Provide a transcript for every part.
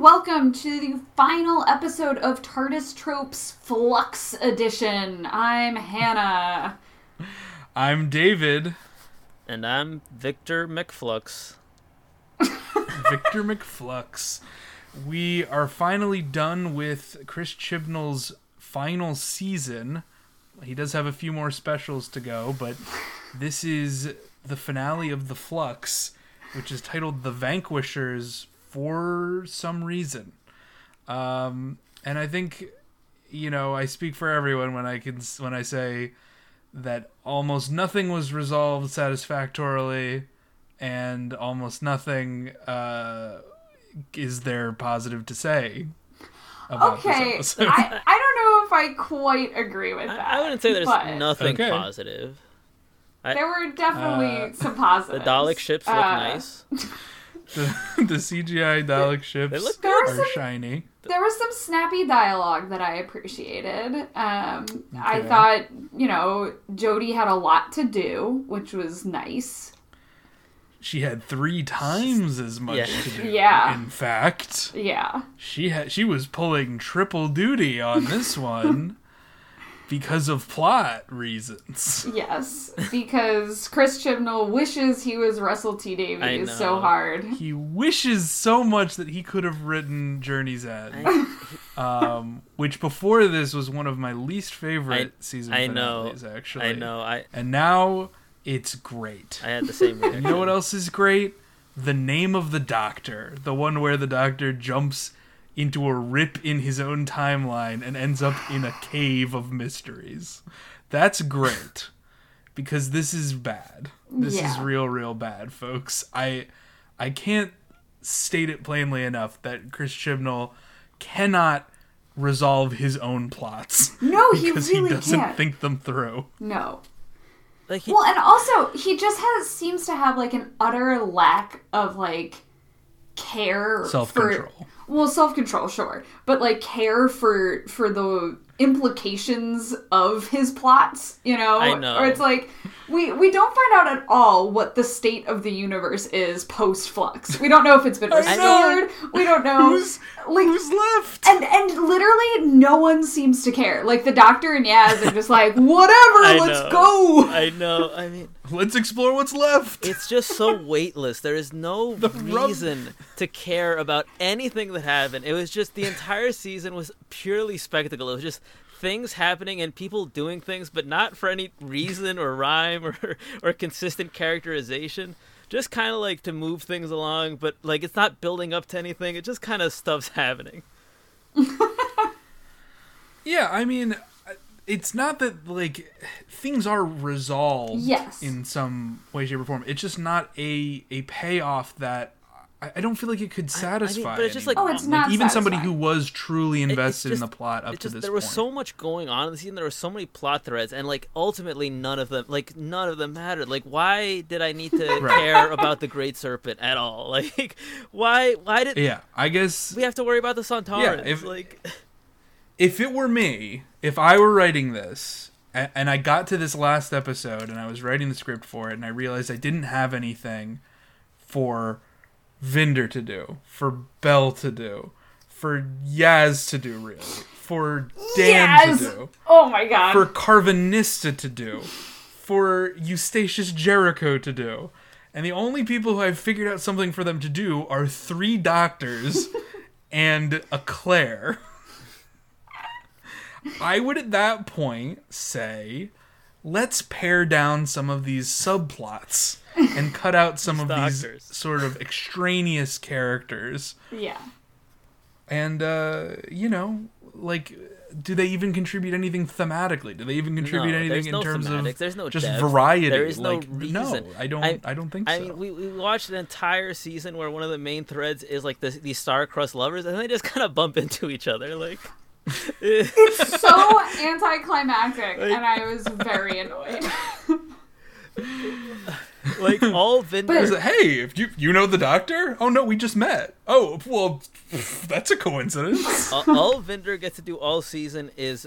and welcome to the final episode of TARDIS Tropes Flux Edition. I'm Hannah. I'm David. And I'm Victor McFlux. Victor McFlux. We are finally done with Chris Chibnall's final season. He does have a few more specials to go, but this is the finale of The Flux, which is titled The Vanquishers for some reason. Um, and I think, you know, I speak for everyone when I can when I say that almost nothing was resolved satisfactorily, and almost nothing uh, is there positive to say. okay, I, I don't know if I quite agree with that. I, I wouldn't say there's but nothing Okay. positive. I- There were definitely Uh, some positives. The Dalek ships look Uh, nice. the, the CGI Dalek ships look There are are some- shiny. There was some snappy dialogue that I appreciated. Um, I thought, you know, Jodie had a lot to do, which was nice. She had three times as much Yeah. to do. Yeah. In fact, Yeah. she had she was pulling triple duty on this one because of plot reasons. Yes, because Chris Chibnall wishes he was Russell T Davies so hard. He wishes so much that he could have written Journey's End, um, which before this was one of my least favorite I- season I know. Actually, I know. I and now it's great. I had the same reaction. You know what else is great? The name of the Doctor, the one where the Doctor jumps into a rip in his own timeline and ends up in a cave of mysteries. That's great. Because this is bad. This is real real bad, folks. I I can't state it plainly enough that Chris Chibnall cannot resolve his own plots No, he because really he doesn't can't. think them through. No. Like he, Well, and also he just has seems to have like an utter lack of like care Self-control. For, well, self control, sure, but like care for for the implications of his plots. You know, I know. Or it's like we we don't find out at all what the state of the universe is post flux. We don't know if it's been restored. We don't know Who's like who's left? and and literally no one seems to care. Like the doctor and Yaz are just like, whatever, I let's know. go. I know. I mean, Let's explore what's left. it's just so weightless. There is no rub- reason to care about anything that happened. It was just the entire season was purely spectacle. It was just things happening and people doing things, but not for any reason or rhyme or or consistent characterization. Just kind of like to move things along, but like it's not building up to anything. It just kind of stuff's happening. Yeah, I mean, it's not that like things are resolved Yes. in some way, shape, or form. It's just not a a payoff that I, I don't feel like it could satisfy. but it's just like- Oh, it's not even somebody who was truly invested in just- the plot up it to just this there was point. so much going on in the season there were so many plot threads and like ultimately none of them like none of them mattered like why did i need to Right. care about the great serpent at all like why why did yeah, I guess we have to worry about the Sontarans? if- like if it were me, if I were writing this, and I got to this last episode and I was writing the script for it, and I realized I didn't have anything for Vinder to do, for Bell to do, for Yaz to do, really, for Dan to do, Oh my god. for Karvanista to do, for Eustacius Jericho to do. And the only people who I've figured out something for them to do are three doctors and a Claire. I would at that point say, let's pare down some of these subplots and cut out some of these Doctors. sort of extraneous characters. yeah. And, uh, you know, like, do they even contribute anything thematically? Do they even contribute No, anything in no terms thematics, of there's no just depth, variety? there is no like, reason. No, I don't. I, I- don't think I so. mean, we, we watched an entire season where one of the main threads is like the, these star-crossed lovers, and they just kind of bump into each other. Like, It's so anticlimactic, and I was very annoyed. like all Is Vinder's hey, if you you know the doctor? Oh no, we just met. Oh well, that's a coincidence. all, all Vinder gets to do all season is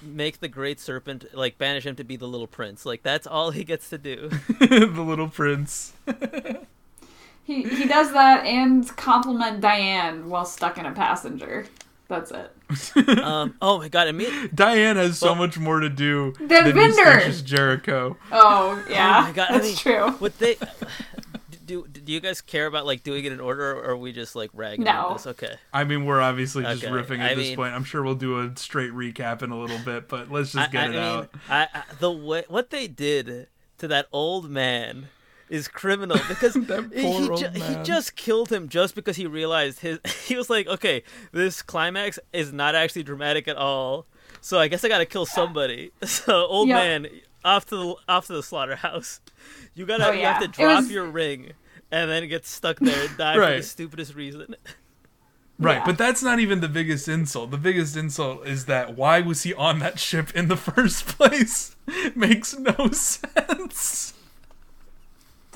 make the great serpent like banish him to be the little prince. Like that's all he gets to do. the little prince. He he does that and compliment Diane while stuck in a passenger. That's it. Um, oh my god, I mean, Diane has so much more to do Than than Vinder. Eustacius Jericho. Oh yeah, oh my god, I that's mean, true. Would they? Do, do you guys care about like doing it in order, or are we just like ragging No. on this? Okay. I mean, we're obviously just Okay, riffing at I this mean- point. I'm sure we'll do a straight recap in a little bit, but let's just get I, I it mean, out. I, I, the way what they did to that old man is criminal because he, he, ju- he just killed him just because he realized his he was like okay this climax is not actually dramatic at all so i guess i gotta kill somebody so old Yep. man off to the off to the slaughterhouse you gotta Oh, you have to drop was- your ring and then get stuck there and die for the stupidest reason Right, Yeah. but that's not even the biggest insult. The biggest insult is that why was he on that ship in the first place? Makes no sense.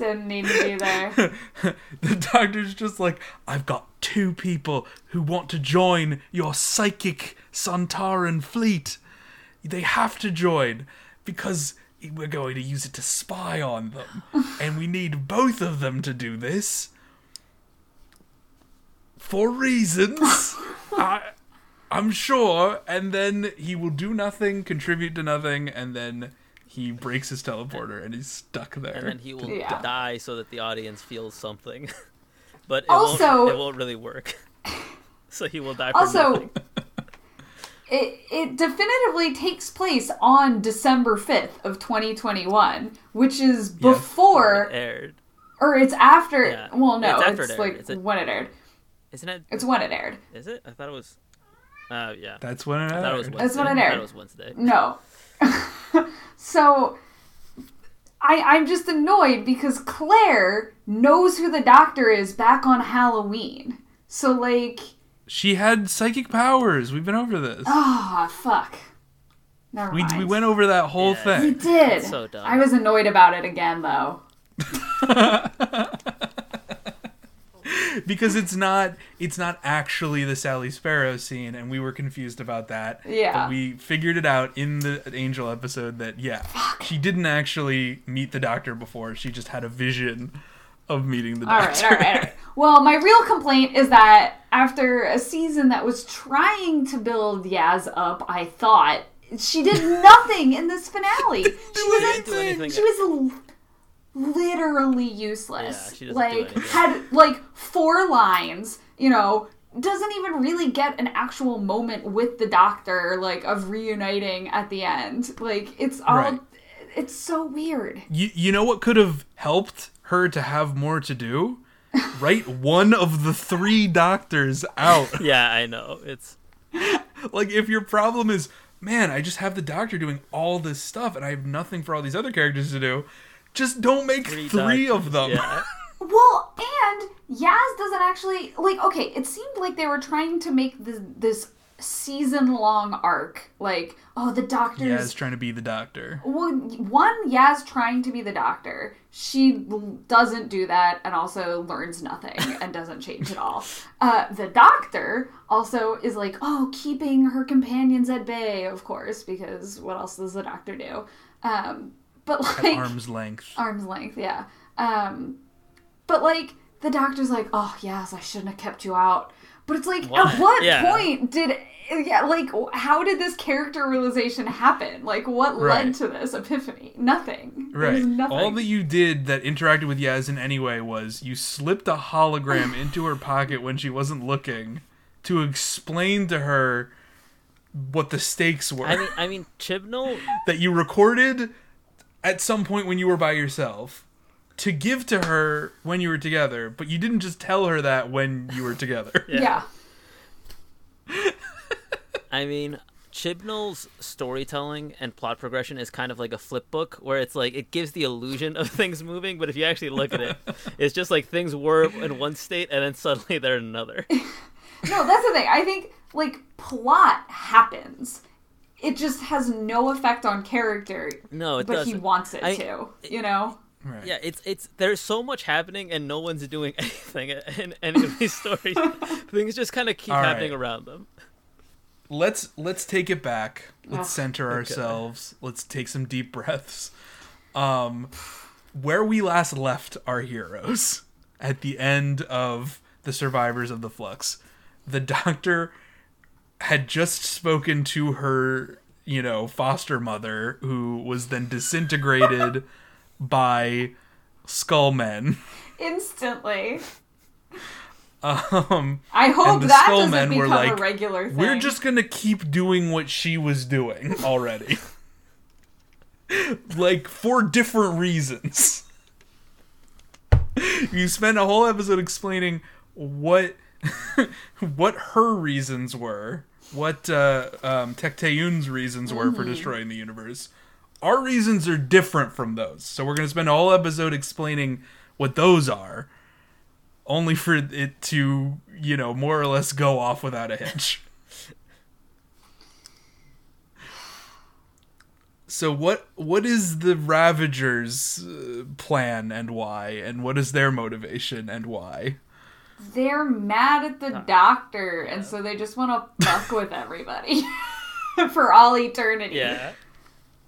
Didn't need to be there. The doctor's just like, I've got two people who want to join your psychic Sontaran fleet. They have to join because we're going to use it to spy on them. and we need both of them to do this. For reasons. I, I'm sure. And then he will do nothing, contribute to nothing, and then he breaks his teleporter and he's stuck there. and then he will Yeah. die so that the audience feels something but it Also- won't it won't really work so he will die for Also, nothing. it it definitively takes place on December fifth of 2021, which is Yeah. before It aired or it's after. Yeah. Well, no, It's it's, it like It's a- when it aired. isn't it It's when it aired. is it i thought it was uh yeah That's when it I thought it was aired. Wednesday. That's when it I thought aired. it was Wednesday. No. so I I'm just annoyed because Claire knows who the doctor is back on Halloween. So like She had psychic powers. We've been over this. ah fuck. Never we, mind. we went over that whole Yeah. We did. That's so dumb. I was annoyed about it again though. because it's not it's not actually the Sally Sparrow scene and we were confused about that. Yeah. But we figured it out in the Angel episode that yeah, she didn't actually meet the doctor before. She just had a vision of meeting the doctor. right, all right, all right. Well, my real complaint is that after a season that was trying to build Yaz up, I thought she did nothing in this finale. She was didn't do anything. She was literally useless. Yeah, she doesn't like anything. had like four lines, you know, doesn't even really get an actual moment with the doctor like of reuniting at the end. Like it's all Right. it's so weird. You you know what could have helped her to have more to do? Write one of the three doctors out. Yeah, I know. It's like if your problem is man i just have the doctor doing all this stuff and i have nothing for all these other characters to do just don't make three, three of them yeah. Well, and Yaz doesn't actually like. Okay, it seemed like they were trying to make this this season long arc. Like, oh, the doctor. yeah is trying to be the doctor well, one Yaz trying to be the doctor. She doesn't do that, and also learns nothing and doesn't change at all. Uh, the doctor also is like, oh, keeping her companions at bay, of course, because what else does the doctor do? Um, but like arm's length arm's length, yeah. Um, but like the doctor's like, oh yes, I shouldn't have kept you out. But it's like, What? at what Yeah. point did yeah, like how did this character realization happen? Like what Right. led to this epiphany? Nothing. right nothing. all that you did that interacted with yaz in any way was you slipped a hologram into her pocket when she wasn't looking to explain to her what the stakes were I mean, I mean, Chibnall. that you recorded at some point when you were by yourself to give to her when you were together, but you didn't just tell her that when you were together. yeah. I mean, Chibnall's storytelling and plot progression is kind of like a flip book, where it's like it gives the illusion of things moving, but if you actually look at it, it's just like things were in one state and then suddenly they're in another. No, that's the thing. I think like plot happens. It just has no effect on character, No, it but he doesn't. wants it I- to. You know? Right. Yeah, it's it's there's so much happening and no one's doing anything in any of these stories. Things just kind of keep All right. happening around them. Let's let's take it back. Let's Ugh. center ourselves. Let's take some deep breaths. Um where we last left our heroes at the end of the survivors of the flux. The doctor had just spoken to her, you know, foster mother, who was then disintegrated by skull men. Instantly. Um, I hope the that doesn't were become like, a regular thing. we're just gonna keep doing what she was doing already. like for different reasons. you spend a whole episode explaining what what her reasons were, what uh, um, reasons were for destroying the universe. Our reasons are different from those, so we're gonna spend a whole episode explaining what those are, only for it to you know more or less go off without a hitch. So what what is the Ravagers' uh, plan and why, and what is their motivation and why? They're mad at the doctor, and so they just want to fuck with everybody for all eternity. Yeah.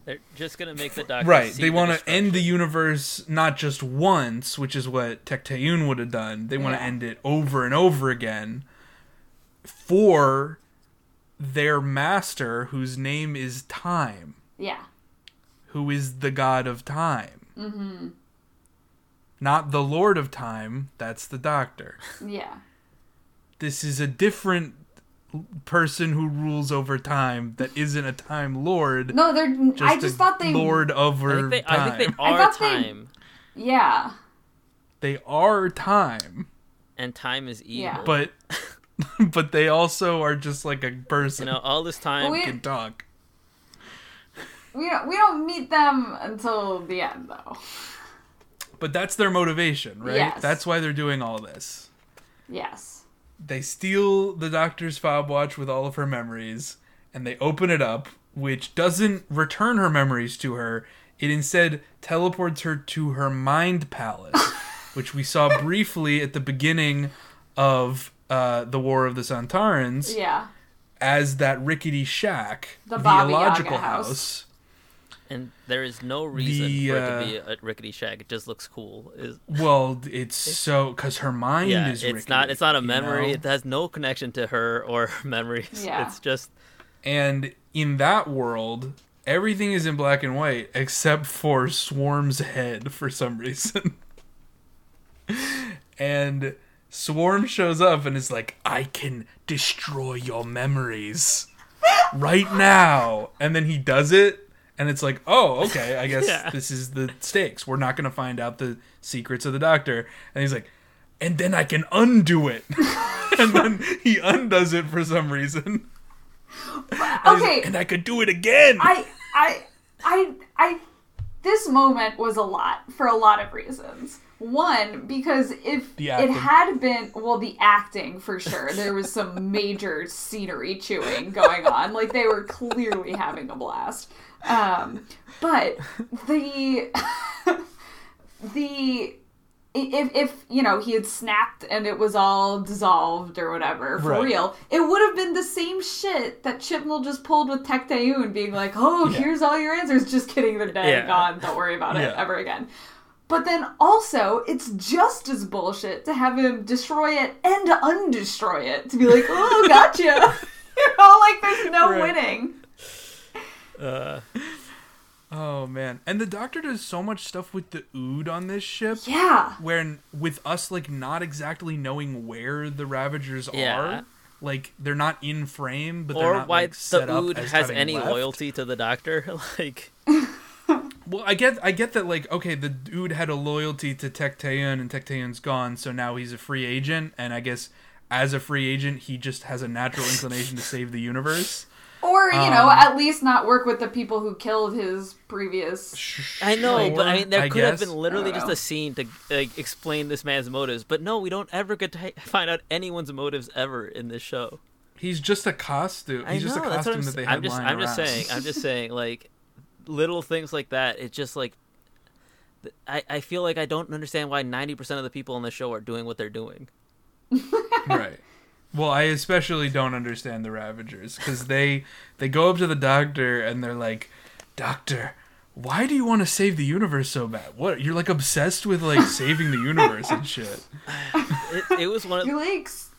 They're just gonna make the doctor. Right, see they want to end the universe not just once, which is what Tecteun would have done. They want to Yeah. end it over and over again for their master, whose name is Time, Yeah. who is the god of time. Mm-hmm. Not the Lord of Time. That's the Doctor. Yeah. this is a different person who rules over time that isn't a time lord No, they're. just I just a thought they. lord I over think they. time I think they I are thought they- Yeah. They are time and time is evil. Yeah. but but they also are just like a you person know, all this time. We- can talk We don't. We don't meet them until the end, though. But that's their motivation right Yes. that's why they're doing all this Yes. they steal the doctor's fob watch with all of her memories and they open it up which doesn't return her memories to her it instead teleports her to her mind palace which we saw briefly at the beginning of uh, the war of the sontarans Yeah. as that rickety shack The Yaga illogical house. house and there is no reason The, for it uh, to be a, a rickety shack. It just looks cool. Is well it's so because her mind yeah, is it's rickety, not. It's not a you memory. know? It has no connection to her or her memories. Yeah. It's just And in that world, everything is in black and white except for Swarm's head for some reason. and Swarm shows up and is like, I can destroy your memories right now. And then he does it, and it's like, oh, okay, I guess Yeah. this is the stakes. We're not going to find out the secrets of the doctor. And he's like, and then I can undo it. and then he undoes it for some reason. And he's like, Okay. and I could do it again. I. I. This moment was a lot for a lot of reasons. One, because if it had been, well, the acting for sure, there was some major scenery chewing going on. Like they were clearly having a blast. Um, but the the if if you know he had snapped and it was all dissolved or whatever for Right. real, it would have been the same shit that Chibnall just pulled with Tecteun, being like, "Oh, Yeah. here's all your answers." Just kidding, they're dead, Yeah. gone. Don't worry about it ever again. But then also, it's just as bullshit to have him destroy it and undestroy it to be like, "Oh, gotcha." you know, like there's no Right. winning. uh, oh man. And the doctor does so much stuff with the ood on this ship. Yeah. Where with us like not exactly knowing where the Ravagers Yeah. are. Like they're not in frame, but they're or not why like, the up Ood has any left. loyalty to the doctor. like, Well, I get, I get that. Like, okay, the dude had a loyalty to Tecteun, and Tecteun's gone, so now he's a free agent. And I guess as a free agent, he just has a natural inclination to save the universe. Or, you know, Um, at least not work with the people who killed his previous. I know, but I mean, there I could have been literally just know. a scene to like explain this man's motives. But no, we don't ever get to find out anyone's motives ever in this show. He's just a costume. I He's know just a that's what costume I'm, that they had I'm just, I'm just saying, I'm just saying, like little things like that. It's just like I, I feel like I don't understand why 90% of the people on the show are doing what they're doing. right. Well, I especially don't understand the Ravagers because they they go up to the doctor and they're like, "Doctor, why do you want to save the universe so bad? What you're like obsessed with like saving the universe and shit. It, it was one of Your legs.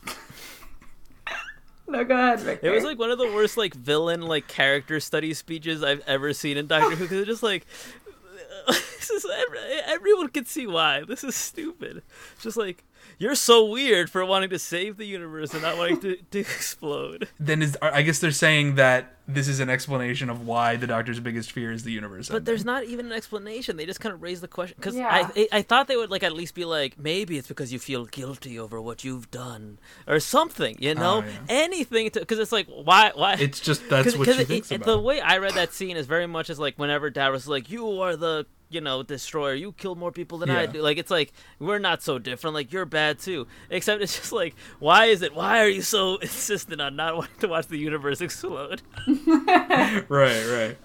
no, go ahead, Victor. It was like one of the worst like villain like character study speeches I've ever seen in Doctor Who because it's just like this is everyone can see why this is stupid. It's just like you're so weird for wanting to save the universe and not wanting to, to explode. Then is I guess they're saying that this is an explanation of why the Doctor's biggest fear is the universe. But there's not even an explanation. They just kind of raise the question because Yeah. I, I I thought they would like at least be like maybe it's because you feel guilty over what you've done or something. You oh, know, Oh, yeah. anything because it's like why why It's just that's what she it- thinks it- about. The way I read that scene is very much as like whenever Dad was like, "You are the you know destroyer. You kill more people than I do." Like it's like we're not so different. Like you're bad too. Except it's just like, why is it? Why are you so insistent on not wanting to watch the universe explode? right, right.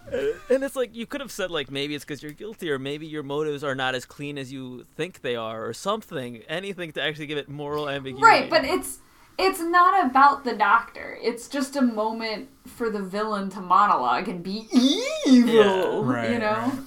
And it's like you could have said like maybe it's because you're guilty, or maybe your motives are not as clean as you think they are, or something. Anything to actually give it moral ambiguity. Right, but it's it's not about the doctor. It's just a moment for the villain to monologue and be evil. Yeah. Right, you know? right.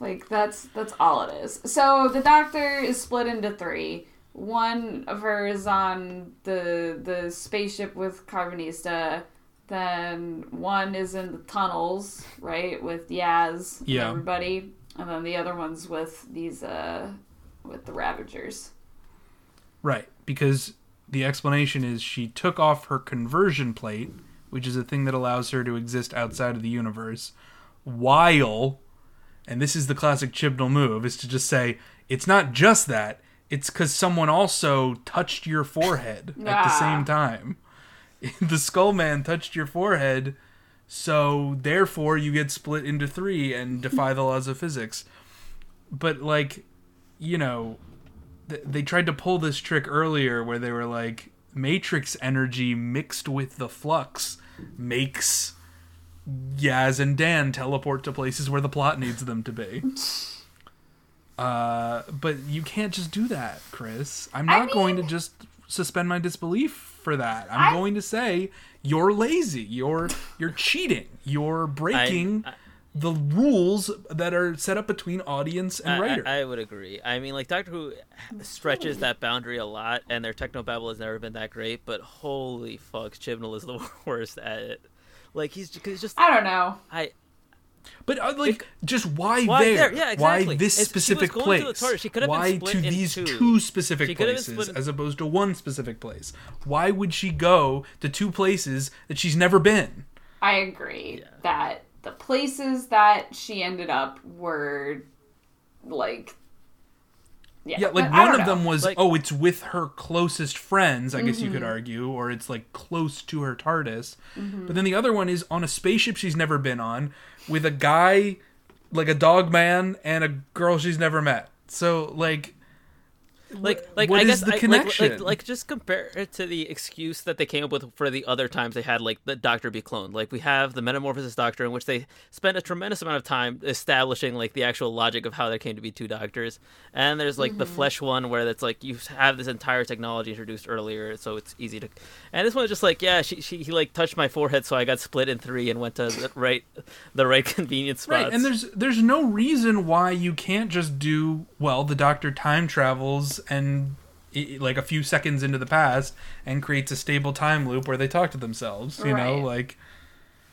Like that's that's all it is. So the doctor is split into three. One of her is on the the spaceship with Karvanista. Then one is in the tunnels, right, with Yaz and Yeah. everybody. And then the other one's with these uh with the Ravagers. Right, because the explanation is she took off her conversion plate, which is a thing that allows her to exist outside of the universe, while, and this is the classic Chibnall move, is to just say, it's not just that, it's because someone also touched your forehead at the same time. the skull man touched your forehead, so therefore you get split into three and defy the laws of physics. But, like, you know, th- they tried to pull this trick earlier where they were like matrix energy mixed with the flux makes Yaz and Dan teleport to places where the plot needs them to be. Uh, but you can't just do that, Chris. I'm I not going to just suspend my disbelief for that. I'm I- going to say you're lazy. You're you're cheating. You're breaking I- the rules that are set up between audience and writer. I, I would agree. I mean, like Doctor Who stretches that boundary a lot, and their technobabble has never been that great. But holy fuck, Chibnall is the worst at it. Like he's, cause he's just I don't know. I. But uh, like, just why, Why there? there? Yeah, Why exactly. this It's- she was specific going place? to the TARDIS. She could have been why split to in these two. two specific She could been places split in- as opposed to one specific place? Why would she go to two places that she's never been? I agree that the places that she ended up were like yeah, Yeah, like one of know. them was Like- oh, it's with her closest friends. I guess you Mm-hmm. could argue, or it's like close to her TARDIS. Mm-hmm. But then the other one is on a spaceship she's never been on with a guy, like a dog man, and a girl she's never met. So like, like like what I is guess the I, like, connection? like like just compare it to the excuse that they came up with for the other times they had like the Doctor be cloned. Like we have the Metamorphosis Doctor, in which they spent a tremendous amount of time establishing like the actual logic of how there came to be two Doctors. And there's like Mm-hmm. the Flesh one, where it's like you have this entire technology introduced earlier, so it's easy to. And this one is just like yeah, she she he like touched my forehead, so I got split in three and went to the right the right convenient spots. Right, and there's there's no reason why you can't just do well. The Doctor time travels and like a few seconds into the past and creates a stable time loop where they talk to themselves. You know, like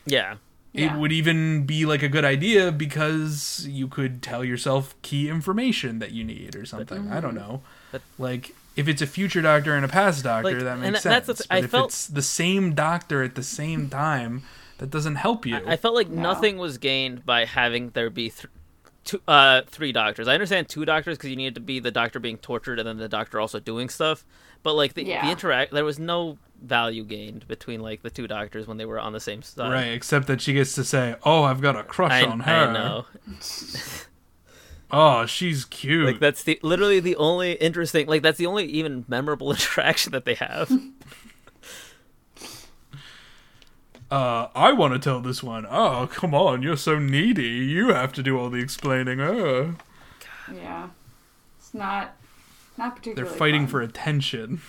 yeah. Yeah. it would even be like a good idea because you could tell yourself key information that you need or something. I don't mm-hmm. know, But- like. If it's a future doctor and a past doctor, Like, that makes that- sense. the th- but I if felt- it's the same doctor at the same time, that doesn't help you. I, I felt like No. nothing was gained by having there be th- two, uh, three doctors. I understand two doctors because you needed to be the doctor being tortured and then the doctor also doing stuff. But like the, Yeah. the interact, there was no value gained between like the two doctors when they were on the same side. right, except that she gets to say, "Oh, I've got a crush I, on her." I know. Oh, she's cute. Like that's the literally the only interesting. Like that's the only even memorable interaction that they have. Uh, I want to tell this one. Oh, come on, you're so needy. You have to do all the explaining. Uh. yeah. It's not not particularly They're fighting fun. for attention.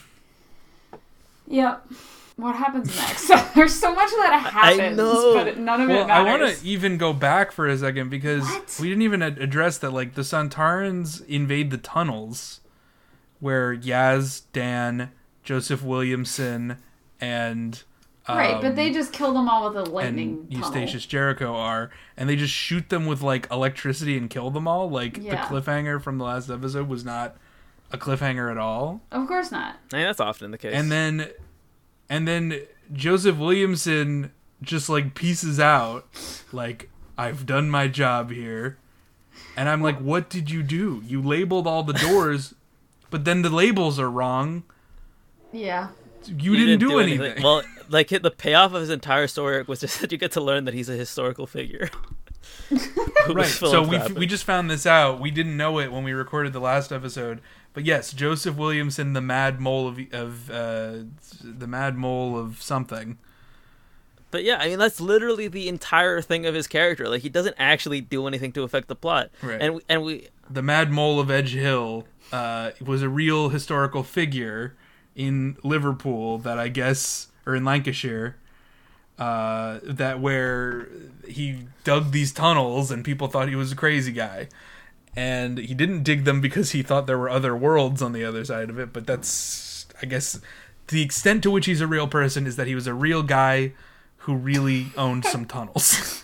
Yep. what happens next? There's so much that happens, know. but none of Well, it matters. I want to even go back for a second because What? we didn't even address that. Like the Sontarans invade the tunnels, where Yaz, Dan, Joseph Williamson, and right, but um, they just kill them all with a lightning and tunnel. Eustacius Jericho are, and they just shoot them with like electricity and kill them all. Like Yeah. the cliffhanger from the last episode was not a cliffhanger at all. Of course not. I mean, that's often the case. And then, and then Joseph Williamson just like pieces out, like I've done my job here, and I'm like, what did you do? You labeled all the doors, but then the labels are wrong. Yeah. You, didn't, do, anything. Well, like the payoff of his entire story arc was just that you get to learn that he's a historical figure. Right. So we we just found this out. We didn't know it when we recorded the last episode. But yes, Joseph Williamson, the Mad Mole of of uh, the Mad Mole of something. But yeah, I mean that's literally the entire thing of his character. Like he doesn't actually do anything to affect the plot. Right. And and we The Mad Mole of Edge Hill uh, was a real historical figure in Liverpool that I guess, or in Lancashire, uh, that where he dug these tunnels and people thought he was a crazy guy. And he didn't dig them because he thought there were other worlds on the other side of it, but that's, I guess, the extent to which he's a real person is that he was a real guy who really owned some tunnels.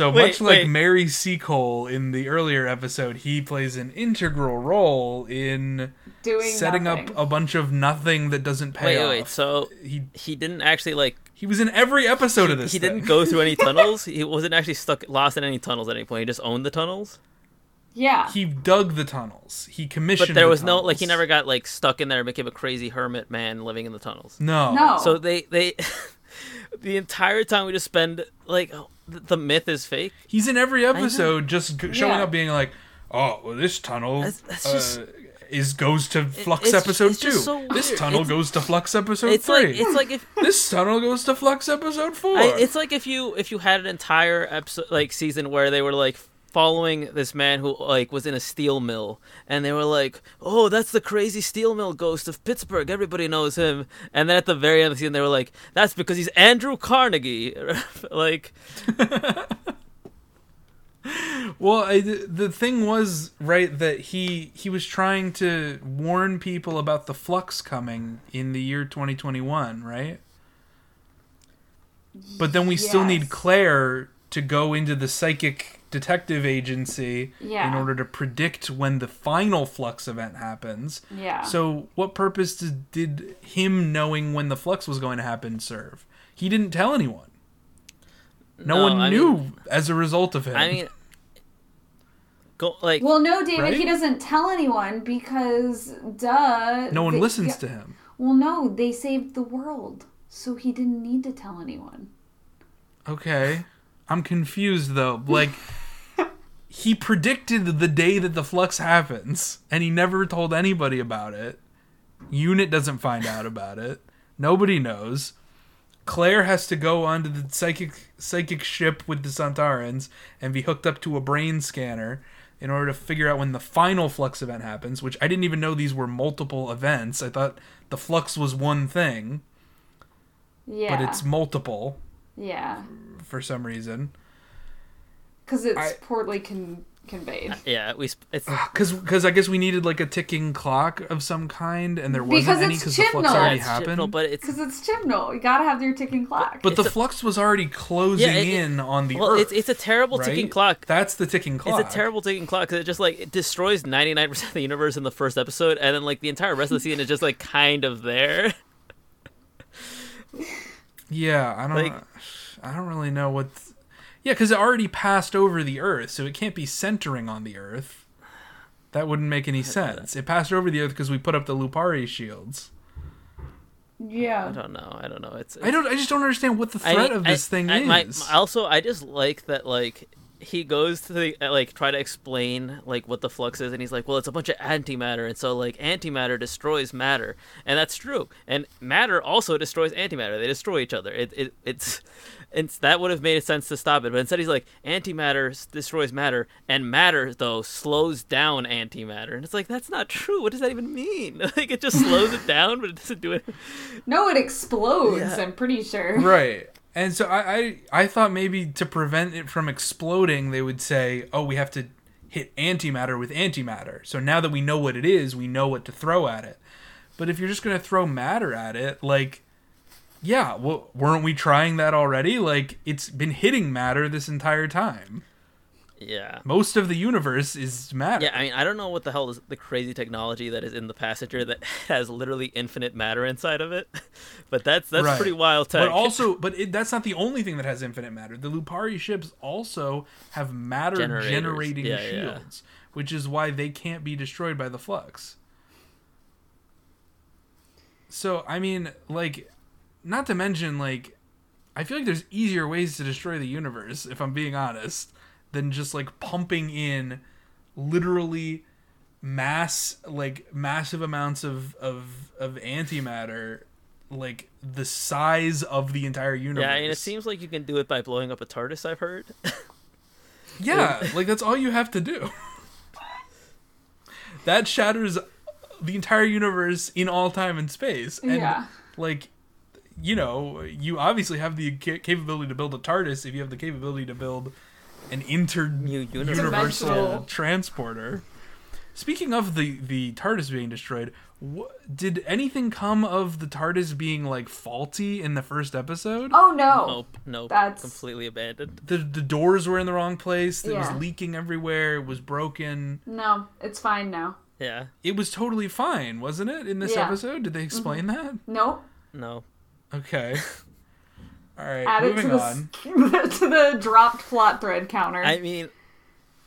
So Wait, much like wait. Mary Seacole in the earlier episode, he plays an integral role in Doing setting nothing. up a bunch of nothing that doesn't pay wait, off. wait, So he he didn't actually like he was in every episode of this. he thing. didn't go through any tunnels. He wasn't actually stuck lost in any tunnels at any point. He just owned the tunnels. Yeah. He dug the tunnels. He commissioned. But there the was no like he never got like stuck in there and became a crazy hermit man living in the tunnels. No. no. So they they the entire time we just spend like oh, the, myth is fake. He's in every episode, just g- showing Yeah. up, being like, "Oh, well, this tunnel That's- that's uh, is goes to Flux it's- episode it's two. just so this weird. tunnel It's- goes to Flux episode It's three. like it's like if this tunnel goes to Flux episode four. I, it's like if you if you had an entire episode like season where they were like following this man who like was in a steel mill and they were like oh that's the crazy steel mill ghost of pittsburgh. Everybody knows him. And then at the very end of the scene they were like that's because he's andrew carnegie. Like Well, I, the thing was right that he he was trying to warn people about the flux coming in the year 2021, right? But then we still need Claire to go into the psychic detective agency Yeah. in order to predict when the final flux event happens. Yeah. So, what purpose did, did him knowing when the flux was going to happen serve? He didn't tell anyone. No, No, one I knew mean- as a result of him. i mean go like well, no, David, Right? he doesn't tell anyone because, duh. no one they- listens yeah. to him. Well, no, they saved the world, so he didn't need to tell anyone. Okay. I'm confused though. Like he predicted the day that the flux happens and he never told anybody about it. Unit doesn't find out about it. Nobody knows. Claire has to go onto the psychic psychic ship with the Sontarans and be hooked up to a brain scanner in order to figure out when the final flux event happens, which I didn't even know these were multiple events. I thought the flux was one thing, Yeah. but it's multiple yeah, for some reason. Because it's I- poorly con- conveyed. Uh, yeah we sp- it's Because because I guess we needed like a ticking clock of some kind, and there wasn't Because any because the flux already it's happened. Chibnall, but it's Because it's Chibnall. You gotta have your ticking clock. but the a- flux was already closing Yeah, it- it- in on the well Earth. it's, it's a terrible ticking clock That's the ticking clock. It's a terrible ticking clock because it just like it destroys ninety nine percent of the universe in the first episode, and then like the entire rest of the season is just like kind of there. Yeah, I don't. Like- I don't really know what. Yeah, because it already passed over the Earth, so it can't be centering on the Earth. That wouldn't make any sense. It passed over the Earth because we put up the Lupari shields. Yeah. I don't know. I don't know. It's, I don't. I just don't understand what the threat mean, of this I- thing I- my- is. also, I just like that like he goes to the uh, like try to explain like what the flux is and he's like well it's a bunch of antimatter and so like antimatter destroys matter and that's true and matter also destroys antimatter they destroy each other it, it it's it's that would have made sense to stop it but instead he's like antimatter destroys matter and matter though slows down antimatter and it's like that's not true what does that even mean like it just slows it down but it doesn't do it No, it explodes. Yeah. I'm pretty sure. Right. And so I, I I thought maybe to prevent it from exploding, they would say, "Oh, we have to hit antimatter with antimatter." So now that we know what it is, we know what to throw at it. But if you're just gonna throw matter at it, like, yeah, well, weren't we trying that already? Like, it's been hitting matter this entire time. Yeah Most of the universe is matter. Yeah, I mean, I don't know what the hell is the crazy technology that is in the passenger that has literally infinite matter inside of it, but that's that's Right. pretty wild tech. But also, but it, that's not the only thing that has infinite matter. The Lupari ships also have matter generating Yeah, yeah. shields, which is why they can't be destroyed by the flux. So, I mean, like, not to mention, like, I feel like there's easier ways to destroy the universe, if I'm being honest, than just, like, pumping in literally mass, like, massive amounts of, of, of antimatter like the size of the entire universe. yeah, I mean, it seems like you can do it by blowing up a TARDIS. I've heard. Yeah, like that's all you have to do. that shatters the entire universe in all time and space. And Yeah. like you know, you obviously have the ca- capability to build a TARDIS if you have the capability to build an inter-universal transporter. Speaking of the the TARDIS being destroyed, wh- did anything come of the TARDIS being like faulty in the first episode? Oh no. Nope, nope. That's- completely abandoned. The the doors were in the wrong place. It Yeah. was leaking everywhere. It was broken. No, it's fine now. Yeah, It was totally fine, wasn't it? In this Yeah. Mm-hmm. episode, did they explain that? No. no. Okay. All right, Add it to moving the on. to the dropped plot thread counter. I mean,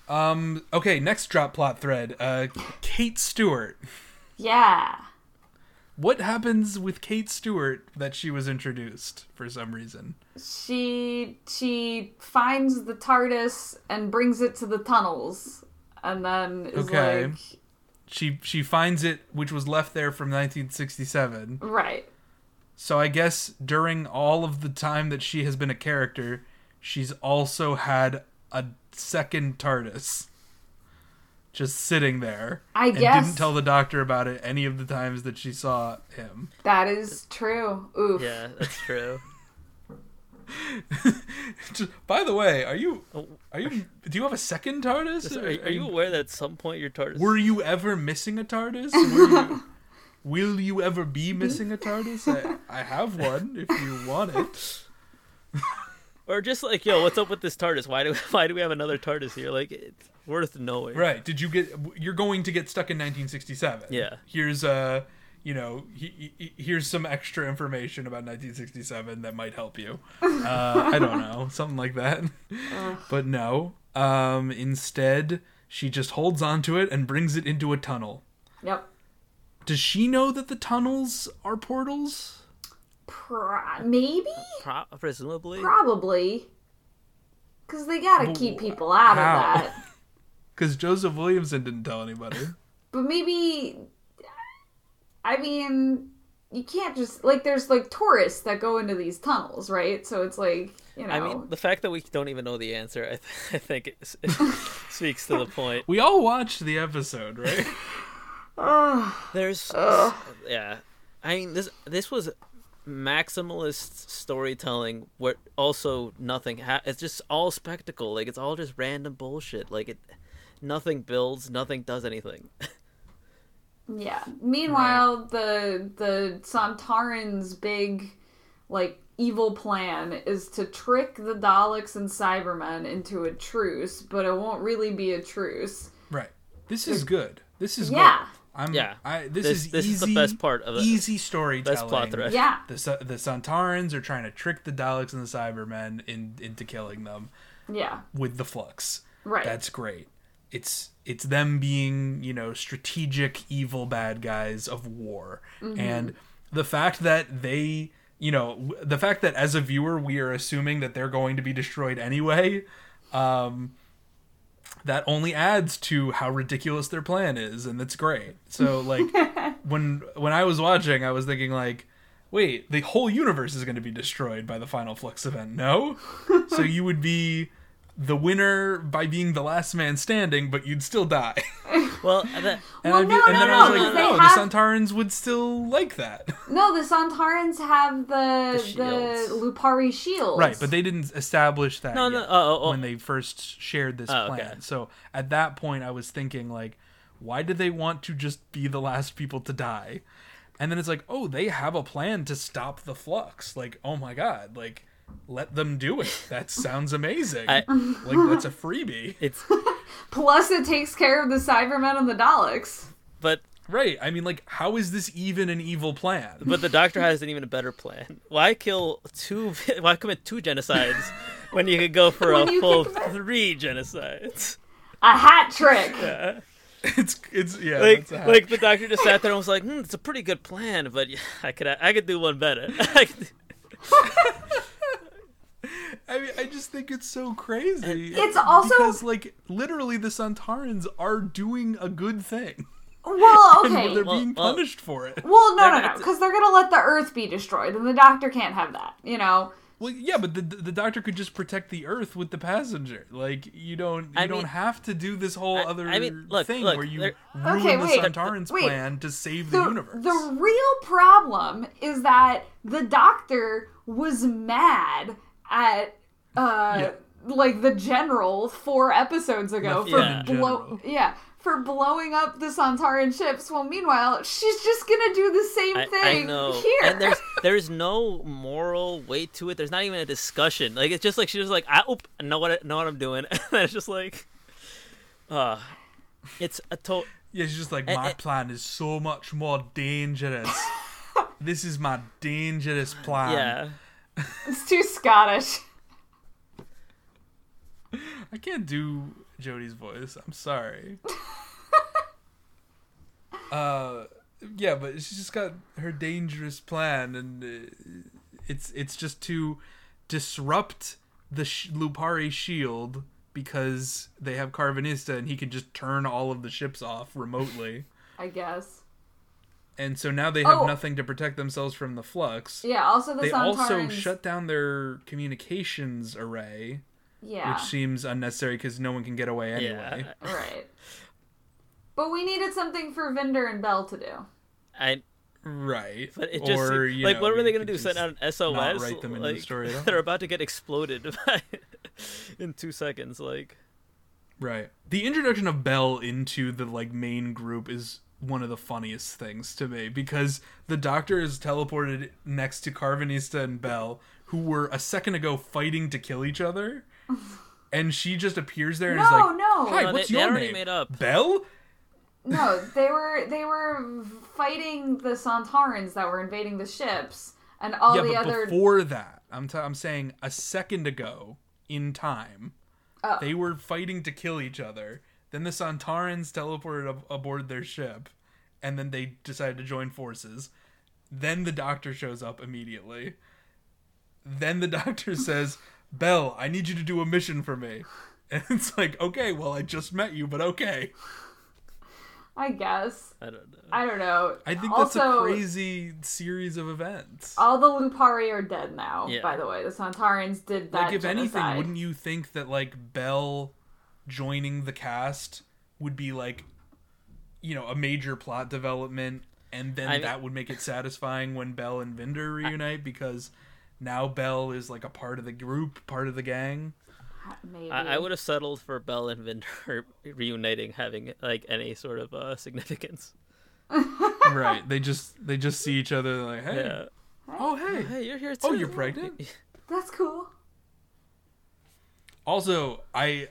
Um. Okay. Next drop plot thread. Uh, Kate Stewart. yeah. What happens with Kate Stewart that she was introduced for some reason? She she finds the TARDIS and brings it to the tunnels, and then is Okay. like, She she finds it, which was left there from 1967. right. So I guess during all of the time that she has been a character, she's also had a second TARDIS. Just sitting there. I and guess. didn't tell the doctor about it any of the times that she saw him. That is true. Oof. yeah, that's true. Just, by the way, are you are you do you have a second TARDIS? Are, are you aware that at some point your TARDIS? were you ever missing a TARDIS? Were you, will you ever be missing a TARDIS? I, I have one if you want it. Or just like, yo, what's up with this TARDIS? Why do why do we have another TARDIS here? Like, it's worth knowing. Right. Did you get? You're going to get stuck in 1967. Yeah. Here's uh, you know, he, he, here's some extra information about 1967 that might help you. Uh, I don't know, something like that. but no. Um, instead, she just holds onto it and brings it into a tunnel. Yep. Does she know that the tunnels are portals? Pro- maybe. Pro- presumably. Probably. Because they gotta But keep people out how? of that. Because Joseph Williamson didn't tell anybody. But maybe. I mean, you can't just. Like, there's like tourists that go into these tunnels, right? So it's like, you know. I mean, the fact that we don't even know the answer, I, th- I think it, it speaks to the point. we all watched the episode, right? There's, yeah, I mean this this was maximalist storytelling where also nothing. Ha- it's just all spectacle. Like it's all just random bullshit. Like it, nothing builds, nothing does anything. Yeah. Meanwhile, the the Sontaran's big like evil plan is to trick the Daleks and Cybermen into a truce, but it won't really be a truce. Right. This is good. This is Yeah. good. I'm, Yeah. I, this, This- is this easy, is the best part of it. Easy storytelling. Best plot thread. Yeah. The Sa- the Sontarans are trying to trick the Daleks and the Cybermen in, into killing them Yeah. with the flux. Right. That's great. It's it's them being you know strategic evil bad guys of war, Mm-hmm. and the fact that they you know the fact that as a viewer we are assuming that they're going to be destroyed anyway. Um, that only adds to how ridiculous their plan is, and that's great. So like when when I was watching, I was thinking like, wait, the whole universe is going to be destroyed by the final Flux event. No, so you would be the winner by being the last man standing, but you'd still die. Well, that, And, Well, I'd be, no, and no, then no, I was like, because they oh, no, have- the Sontarans would still like that. No, the Sontarans have the The the. Lupari shields. Right, but they didn't establish that No, yet no, oh, oh, oh. when they first shared this Oh, plan. okay. So at that point, I was thinking like, why did they want to just be the last people to die? And then it's like, oh, they have a plan to stop the flux. Like, oh my god, like let them do it. That sounds amazing. I- like that's a freebie. it's Plus, it takes care of the Cybermen and the Daleks. but Right. I mean, like, how is this even an evil plan? but the Doctor has an even a better plan. Why kill two? Why commit two genocides when you could go for When a full commit- three genocides? A hat trick. Yeah. it's it's yeah. like that's a like the doctor just sat there and was like, hmm, "It's a pretty good plan, but yeah, I could I could do one better." I could, I mean, I just think it's so crazy. It's also- because like literally the Sontarans are doing a good thing. Well, And okay. they're Well- being well- punished for it. Well, no, They're no, no, t- because they're gonna let the Earth be destroyed, and the Doctor can't have that. You know. Well, yeah, but the the doctor could just protect the Earth with the passenger. Like you don't you I don't mean- have to do this whole I- other I mean, look, thing look, where you there- ruin Okay, the wait, Sontarans' wait. plan to save the, The, universe. the real problem is that the Doctor was mad at uh Yeah. like the general four episodes ago for Lieutenant blow yeah for blowing up the Sontaran ships. Well, meanwhile, she's just gonna do the same I, thing I know, here. and there's there's no moral weight to it. There's not even a discussion. Like it's just like she's just like, I oop, know what I know what I'm doing. and it's just like, uh it's a total. yeah, she's just like Eh, my eh. plan is so much more dangerous. this is my dangerous plan. yeah. it's too Scottish. I can't do Jody's voice. I'm sorry. uh, yeah, but she's just got her dangerous plan, and uh, it's it's just to disrupt the sh- Lupari shield because they have Karvanista, and he can just turn all of the ships off remotely. I guess. And so now they have Oh. nothing to protect themselves from the flux. Yeah. Also, the They Sontarans. also shut down their communications array, Yeah. which seems unnecessary because no one can get away anyway. Yeah. Right. But we needed something for Vinder and Bell to do. I Right. but it just or, seemed- you like know, what were they gonna do? Send just out an SOS? not write them into the story at. They're about to get exploded by, in two seconds. Like Right. The introduction of Bell into the like main group is one of the funniest things to me because the doctor is teleported next to Karvanista and Bell, who were a second ago fighting to kill each other. And she just appears there and is like, no. "Hi, No, what's they- they your already name?" made up. Bell. No, they were they were fighting the Sontarans that were invading the ships, and all yeah, the but other. before that, I'm t- I'm saying a second ago in time, Oh. they were fighting to kill each other. Then the Sontarans teleported ab- aboard their ship, and then they decided to join forces. Then the Doctor shows up immediately. Then the Doctor says, "Bell, I need you to do a mission for me." And it's like, okay, well, I just met you, but okay. I guess I don't know. I don't know. I think also, that's a crazy series of events. All the Lupari are dead now. Yeah. By the way, the Sontarans did that. like if anything wouldn't you think that like bell joining the cast would be like you know a major plot development and then I mean- that would make it satisfying when bell and vinder reunite because now bell is like a part of the group part of the gang Maybe. I, I would have settled for Bell and Vinder reuniting having like any sort of uh, significance. right they just they just see each other like hey Yeah. oh hey Hey, you're here too. oh you're pregnant That's cool. Also, I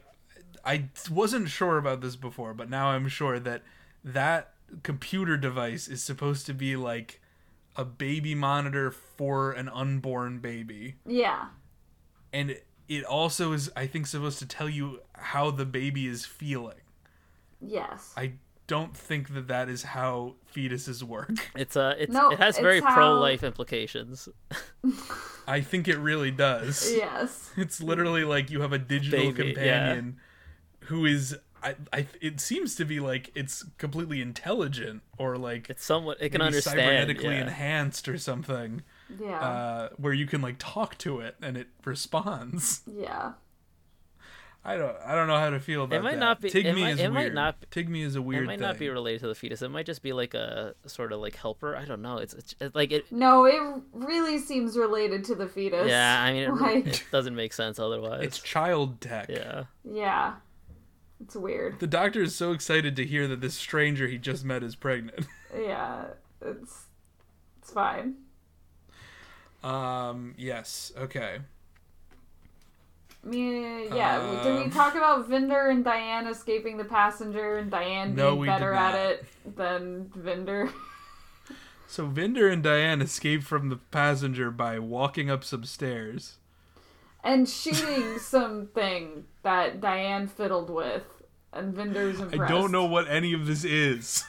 I wasn't sure about this before, but now I'm sure that that computer device is supposed to be like a baby monitor for an unborn baby. Yeah. And it also is I think supposed to tell you how the baby is feeling. Yes. I don't think that that is how fetuses work. It's uh, it's No, it has very how- pro-life implications. I think it really does. yes. It's literally like you have a digital Baby, yeah. companion who is I, I it seems to be like it's completely intelligent or like It's somewhat it can maybe understand. cybernetically yeah. enhanced or something Yeah. uh, where you can like talk to it and it responds. yeah. I don't I don't know how to feel about it. It might that. not be- it Tigme might- is it might not be- Tigme is a weird. It weird might thing. not be related to the fetus. It might just be like a sort of like helper. I don't know. It's, it's it's like it. No, it really seems related to the fetus. Yeah, I mean, it, Like- it doesn't make sense otherwise. it's child tech. yeah. Yeah. It's weird. The doctor is so excited to hear that this stranger he just met is pregnant. Yeah. It's it's fine. Um. Yes. Okay. Mean, yeah. did we Um, talk about Vinder and Diane escaping the passenger and Diane No, being better at it than Vinder? So Vinder and Diane escape from the passenger by walking up some stairs. And shooting something that Diane fiddled with, and vendors Vinder's I don't know what any of this is.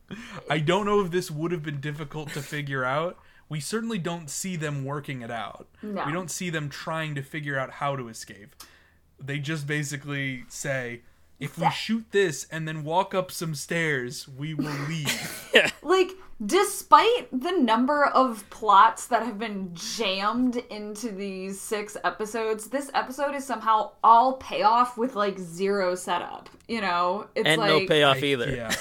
I don't know if this would have been difficult to figure out. We certainly don't see them working it out. No. We don't see them trying to figure out how to escape. They just basically say, if we shoot this and then walk up some stairs, we will leave. Like, despite the number of plots that have been jammed into these six episodes, this episode is somehow all payoff with like zero setup. You know, it's And like no payoff either. Yeah.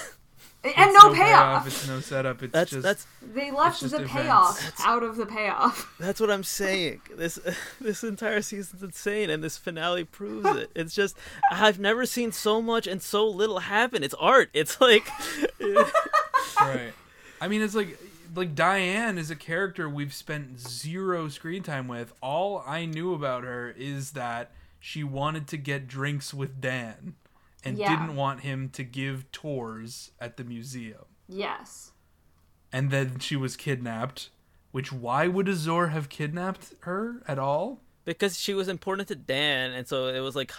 and It's no payoff. It's no setup. It's That's just that's They left just the events. payoff out of the payoff. that's what I'm saying. This this entire season's insane, and this finale proves it. It's just I've never seen so much and so little happen. It's art. It's like right. I mean, it's like like Diane is a character we've spent zero screen time with. All I knew about her is that she wanted to get drinks with Dan and Yeah. didn't want him to give tours at the museum. yes. And then she was kidnapped. Which why would Azure have kidnapped her at all? because she was important to Dan, and so it was like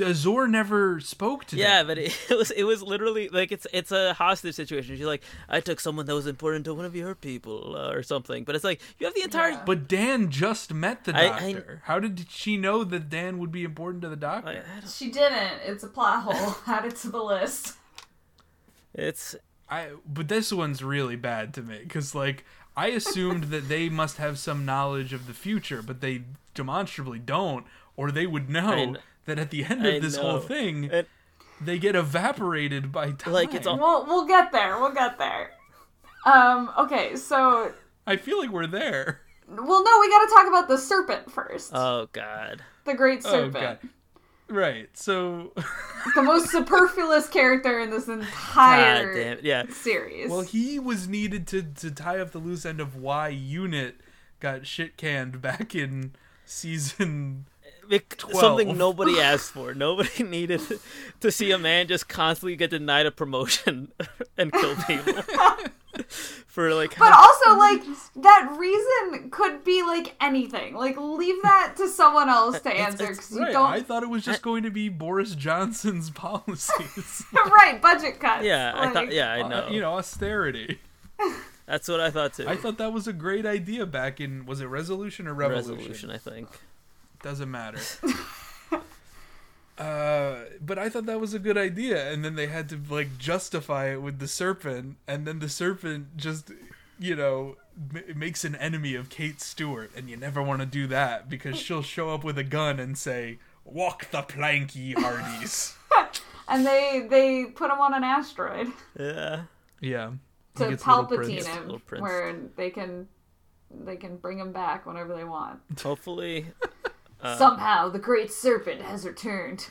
Azure never spoke to yeah, Dan. but it, it was it was literally like it's it's a hostage situation. She's like, I took someone that was important to one of your people uh, or something, but it's like you have the entire. Yeah. But Dan just met the doctor. I- How did she know that Dan would be important to the doctor? I don't- She didn't. It's a plot hole. Add it to the list. it's I but this one's really bad to me because like I assumed that they must have some knowledge of the future, but they demonstrably don't, or they would know I kn- that at the end I of this whole thing, And- they get evaporated by time. Like, it's all- We'll we'll get there. We'll get there. Um. Okay. So, I feel like we're there. well, no, we got to talk about the serpent first. oh god. the great Oh serpent. god. Right. So, the most superfluous character in this entire damn. Yeah. series. well, he was needed to to tie up the loose end of why Unit got shit canned back in season. Bec- 12. something nobody asked for. Nobody needed to see a man just constantly get denied a promotion and kill people for like. but also, like that reason could be like anything. Like leave that to someone else to answer it's- because you Right. don't. I thought it was just going to be Boris Johnson's policies. right, budget cuts. yeah, I thought. Yeah, I Uh, know. you know, austerity. That's what I thought too. I thought that was a great idea back in was it Resolution or Revolution? Resolution, I think. Doesn't matter. uh, but I thought that was a good idea, and then they had to like justify it with the serpent, and then the serpent just, you know, m- makes an enemy of Kate Stewart, and you never want to do that because she'll show up with a gun and say, "Walk the plank, ye hardies." and they they put him on an asteroid Yeah. yeah. He to gets Little Palpatine him, Little where they can they can bring him back whenever they want. Hopefully. Uh, Somehow, the great serpent has returned.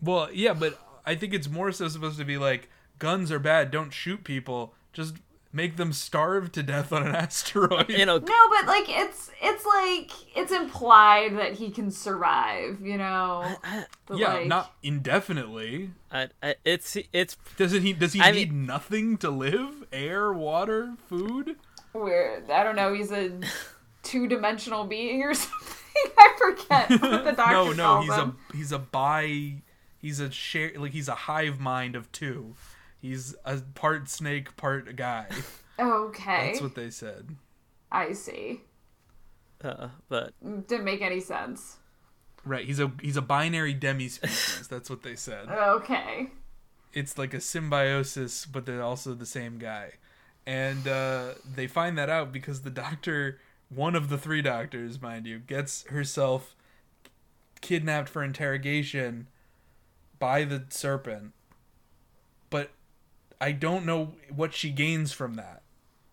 Well, yeah, but I think it's more so supposed to be like guns are bad, don't shoot people, just make them starve to death on an asteroid. You know, No, but like it's it's like it's implied that he can survive. You know. But, yeah, like, not indefinitely. I, I, it's it's Doesn't he does he I need mean- nothing to live? Air, water, food? Where I don't know, he's a two-dimensional being or something. I forget what the doctor no, no, he's him. a he's a bi he's a share like he's a hive mind of two. He's a part snake, part guy. Okay, That's what they said. I see. uh, but Didn't make any sense. Right, he's a he's a binary demispecies. That's what they said. Okay. It's like a symbiosis, but they're also the same guy. And uh, they find that out because the doctor, one of the three doctors, mind you, gets herself kidnapped for interrogation by the serpent. But I don't know what she gains from that.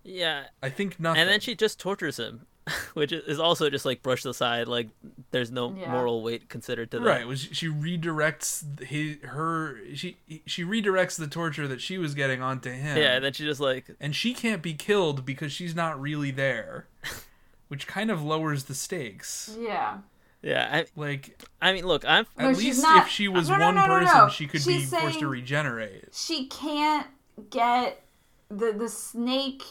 Yeah, I think nothing. and then she just tortures him, which is also just like brushed aside. Like there's no Yeah. moral weight considered to that. Right, was she redirects his, her she she redirects the torture that she was getting onto him. Yeah, and then she just like and she can't be killed because she's not really there, which kind of lowers the stakes. Yeah. yeah. Like I, I mean, look, I'm at No, she's least not- if she was no, no, one no, no, person, no. she could be forced to regenerate. She can't get the the snake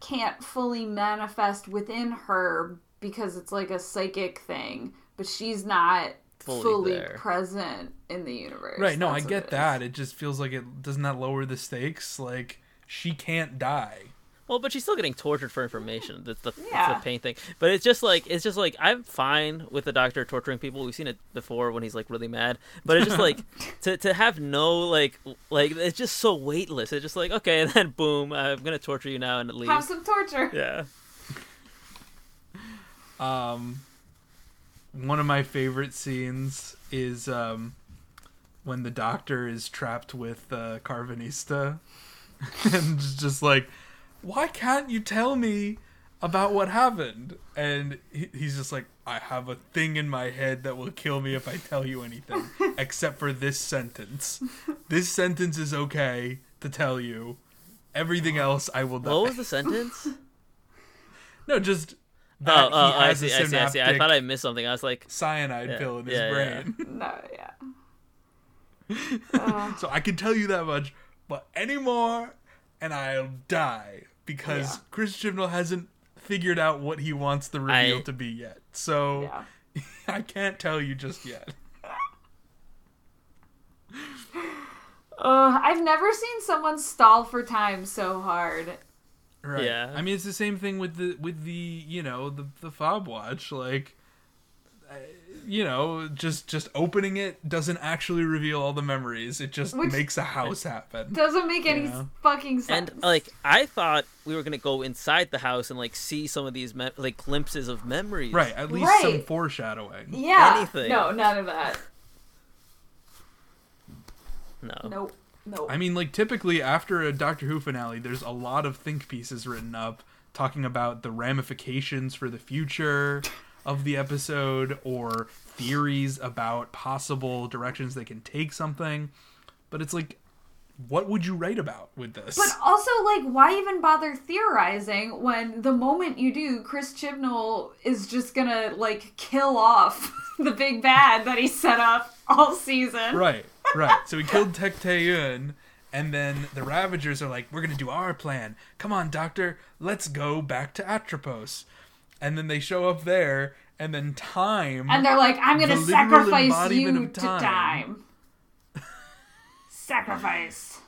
can't fully manifest within her because it's like a psychic thing, but she's not Fully fully, present in the universe. Right? No, I That's what get it is. that. It just feels like it doesn't that lower the stakes. Like she can't die. Well, but she's still getting tortured for information. That's the, that's the pain thing. But it's just like it's just like I'm fine with the doctor torturing people. We've seen it before when he's like really mad. But it's just like to to have no like like it's just so weightless. It's just like okay, and then boom, I'm gonna torture you now and leave. Have some torture. Yeah. Um, one of my favorite scenes is um, when the doctor is trapped with uh, Karvanista, and just like, why can't you tell me about what happened? And he, he's just like, I have a thing in my head that will kill me if I tell you anything, except for this sentence. This sentence is okay to tell you. Everything else, I will die. What was the sentence? No, just oh, that oh, he I has see, a I see, I see. I synaptic thought I missed something. I was like, cyanide Yeah, pill in his yeah, yeah. brain. No, yeah. Uh, So I can tell you that much, but anymore, and I'll die because Yeah. Chris Chibnall hasn't figured out what he wants the reveal I- to be yet. So yeah. I can't tell you just yet. Uh, I've never seen someone stall for time so hard. Right. Yeah. I mean, it's the same thing with the with the you know the the fob watch like. uh, You know, just just opening it doesn't actually reveal all the memories. It just Which- makes a house happen. Doesn't make any Yeah. fucking sense. and like I thought we were gonna go inside the house and like see some of these me- like glimpses of memories. Right, at least some foreshadowing. yeah. anything. No, none of that. No. Nope. Nope. I mean, like typically after a Doctor Who finale, there's a lot of think pieces written up talking about the ramifications for the future of the episode or theories about possible directions they can take something. But it's like, what would you write about with this? But also, like, why even bother theorizing when the moment you do, Chris Chibnall is just gonna, like, kill off the big bad that he set up all season? right, right. So we killed Tecteun, and then the Ravagers are like, "We're gonna do our plan. Come on, Doctor, let's go back to Atropos." And then they show up there, and then time. And they're like, I'm gonna sacrifice you of to time. time. Sacrifice.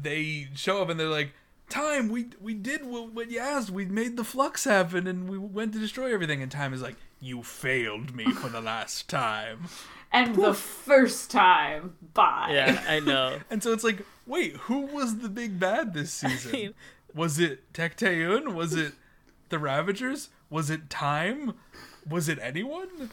they show up and they're like, "Time, we we did what, what you asked. We made the flux happen, and we went to destroy everything." And time is like, "You failed me for the last time." And the first time, bye. Yeah, I know. And so it's like, wait, who was the big bad this season? mean- was it Tecteun? Was it the Ravagers? Was it Time? Was it anyone?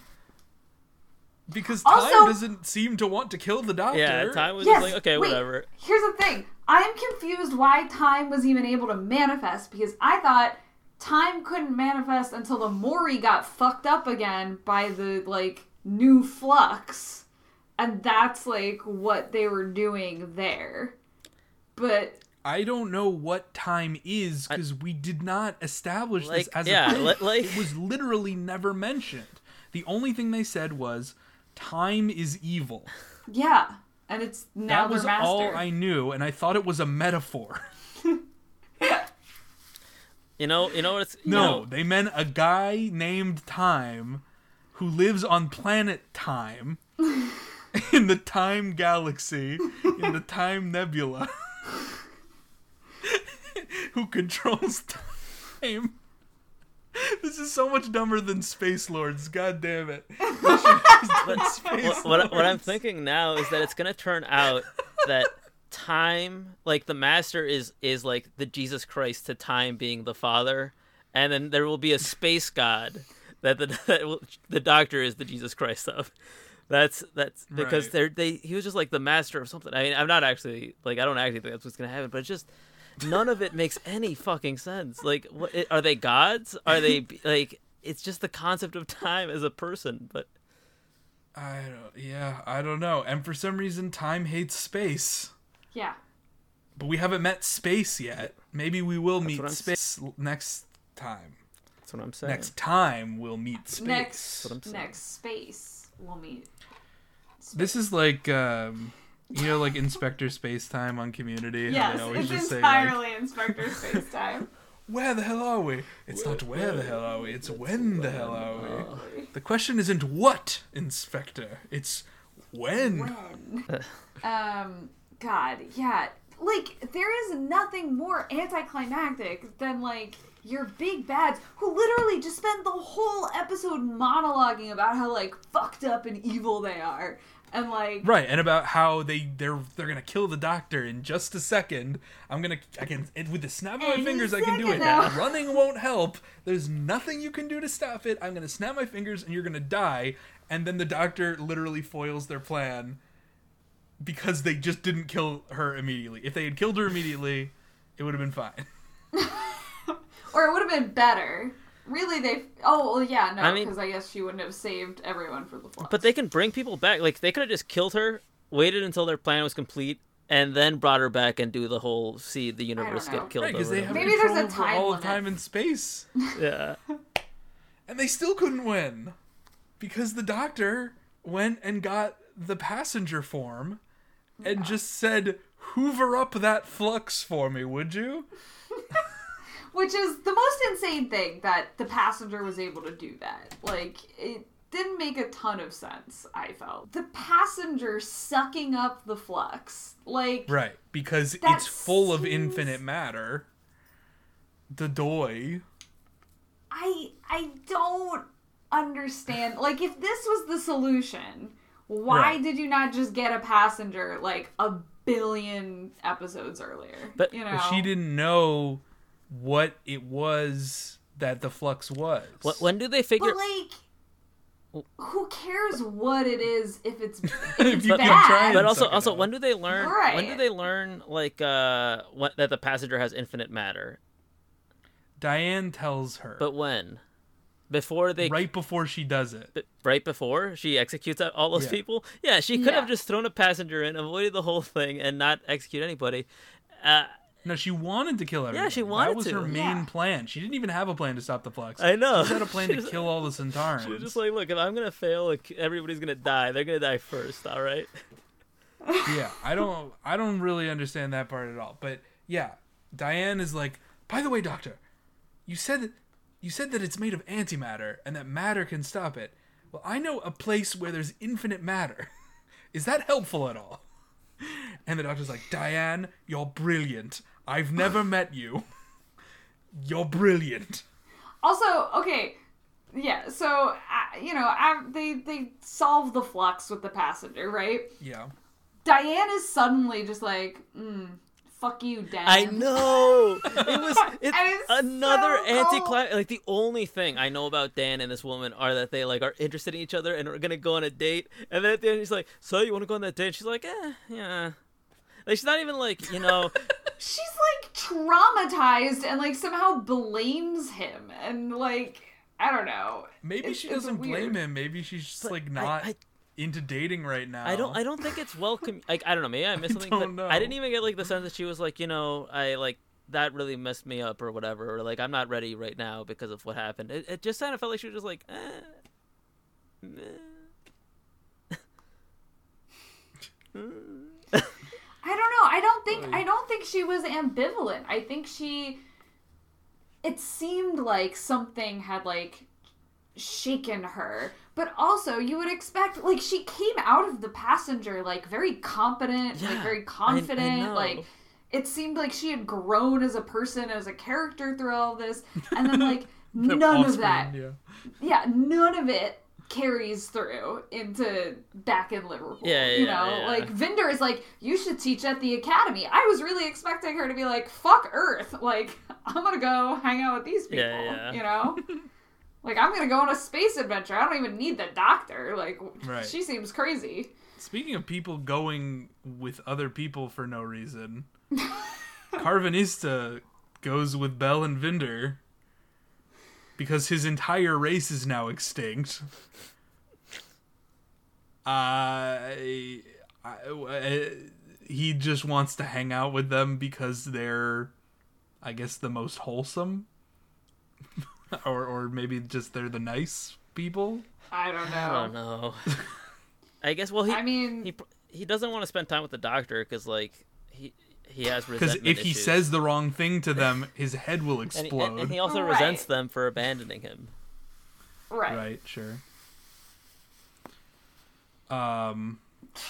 Because Time Also- doesn't seem to want to kill the Doctor. Yeah, time was Yes. just like okay, wait, whatever. Here's the thing. I'm confused why time was even able to manifest because I thought time couldn't manifest until the Mouri got fucked up again by the like new flux. And that's like what they were doing there. But I don't know what time is because we did not establish this as yeah, a thing. li- like- it was literally never mentioned. The only thing they said was time is evil. yeah. And it's now that was master. all I knew, and I thought it was a metaphor. You know, you know what it's you No, know- they meant a guy named Time who lives on planet Time in the Time Galaxy, in the Time Nebula, who controls time this is so much dumber than Space Lords. God damn it. But Space what, what, what I'm thinking now is that it's gonna turn out that time, like the master, is is like the Jesus Christ to time being the father, and then there will be a space god that the that will, the doctor is the Jesus Christ of. That's that's because Right. they're they he was just like the master of something. I mean, I'm not actually like I don't actually think that's what's gonna happen, but it's just none of it makes any fucking sense. Like, what are they gods? Are they like? It's just the concept of time as a person, but I don't. Yeah, I don't know. And for some reason, time hates space. Yeah. But we haven't met space yet. Maybe we will meet space l- next time. that's what I'm saying. Next time we'll meet space. Next what I'm saying. next space we'll meet. This is like um, you know, like Inspector Space Time on Community. Yes, it's just say like, entirely Inspector Space Time. "Where the hell are we?" It's not where the hell are we. It's when the hell are we. The question isn't what, Inspector. It's when. when? um, God, yeah. Like, there is nothing more anticlimactic than, like, your big bads who literally just spent the whole episode monologuing about how, like, fucked up and evil they are. And, like, Right, and about how they they're they're gonna kill the doctor in just a second. I'm gonna I can with the snap of my fingers I can do it. now. Running won't help. There's nothing you can do to stop it. I'm gonna snap my fingers and you're gonna die. And then the doctor literally foils their plan because they just didn't kill her immediately. If they had killed her immediately, it would have been fine. or it would have been better. Really, they. Oh, well, yeah, no, I mean- because I guess she wouldn't have saved everyone for the flood. But they can bring people back. Like they could have just killed her, waited until their plan was complete, and then brought her back and do the whole see the universe get killed. Right, because over they have. Maybe there's a over time all of limit. time and space. yeah. And they still couldn't win because the doctor went and got the passenger form and just said, Hoover up that flux for me, would you? Which is the most insane thing that the passenger was able to do that. Like, it didn't make a ton of sense, I felt. The passenger sucking up the flux. Like, Right, because it's full of infinite matter. The doy. I I don't understand. Like, if this was the solution, why Right. did you not just get a passenger like a billion episodes earlier? But- you know, she didn't know what it was that the flux was. Wh- When do they figure? But like, who cares what it is if it's if If it's you can bad? But also, also, when do they learn? When do they learn like uh what, that the passenger has infinite matter? Diane tells her But when? Before they right before she does it. b- right before she executes all those Yeah. people. Yeah, she could have just thrown a passenger in, avoided the whole thing, and not execute anybody. Uh, No, she wanted to kill everyone. Yeah, she wanted to. That was to. her main Yeah. plan. She didn't even have a plan to stop the flux. I know. She had a plan to kill all the Sontarans. She was just like, look, if I'm gonna fail, like, everybody's gonna die. They're gonna die first. All right. yeah, I don't I don't really understand that part at all. But yeah, Diane is like, by the way, doctor, you said that you said that it's made of antimatter and that matter can stop it. Well, I know a place where there's infinite matter. is that helpful at all? And the doctor's like, Diane, you're brilliant. I've never met you. You're brilliant. Also, okay, yeah. So uh, you know, uh, they they solve the flux with the passenger, right? Yeah. Diane is suddenly just like, mm, "Fuck you, Dan." I know. It was it's it's another so anti Like the only thing I know about Dan and this woman are that they like are interested in each other and are gonna go on a date. And then at the end, he's like, "So you want to go on that date?" She's like, "Eh, yeah." Like she's not even like you know. She's like traumatized and like somehow blames him and like I don't know. Maybe It's- she doesn't weird. blame him. Maybe she's just But like not I- into dating right now. I don't. I don't think it's welcome. Like I don't know. Maybe I missed something. don't but know. I didn't even get like the sense that she was like, you know, I like that really messed me up or whatever, or like I'm not ready right now because of what happened. It, it just kind of felt like she was just like, eh, meh. I don't know. I don't think I don't think she was ambivalent. I think she it seemed like something had like shaken her. But also, you would expect like she came out of the passenger like very competent, like Yeah, very I- I confident, know. like it seemed like she had grown as a person, as a character through all this. And then like none of that. Yeah. Yeah, none of it carries through into back in Liverpool. Yeah, you yeah, know, yeah. like Vinder is like, you should teach at the academy. I was really expecting her to be like, fuck Earth. Like, I'm gonna go hang out with these people. Yeah, yeah. You know? like, I'm gonna go on a space adventure. I don't even need the doctor. Like, Right. she seems crazy. Speaking of people going with other people for no reason, Karvanista goes with Bell and Vinder because his entire race is now extinct. I, I, I- he just wants to hang out with them because they're, I guess, the most wholesome, or or maybe just they're the nice people. I don't know. I don't know. I guess. Well, he I mean, he he doesn't want to spend time with the doctor because like he he has Because resentment if he issues. says the wrong thing to them, his head will and he, explode. and, and he also Right. resents them for abandoning him. right. Right, sure. Um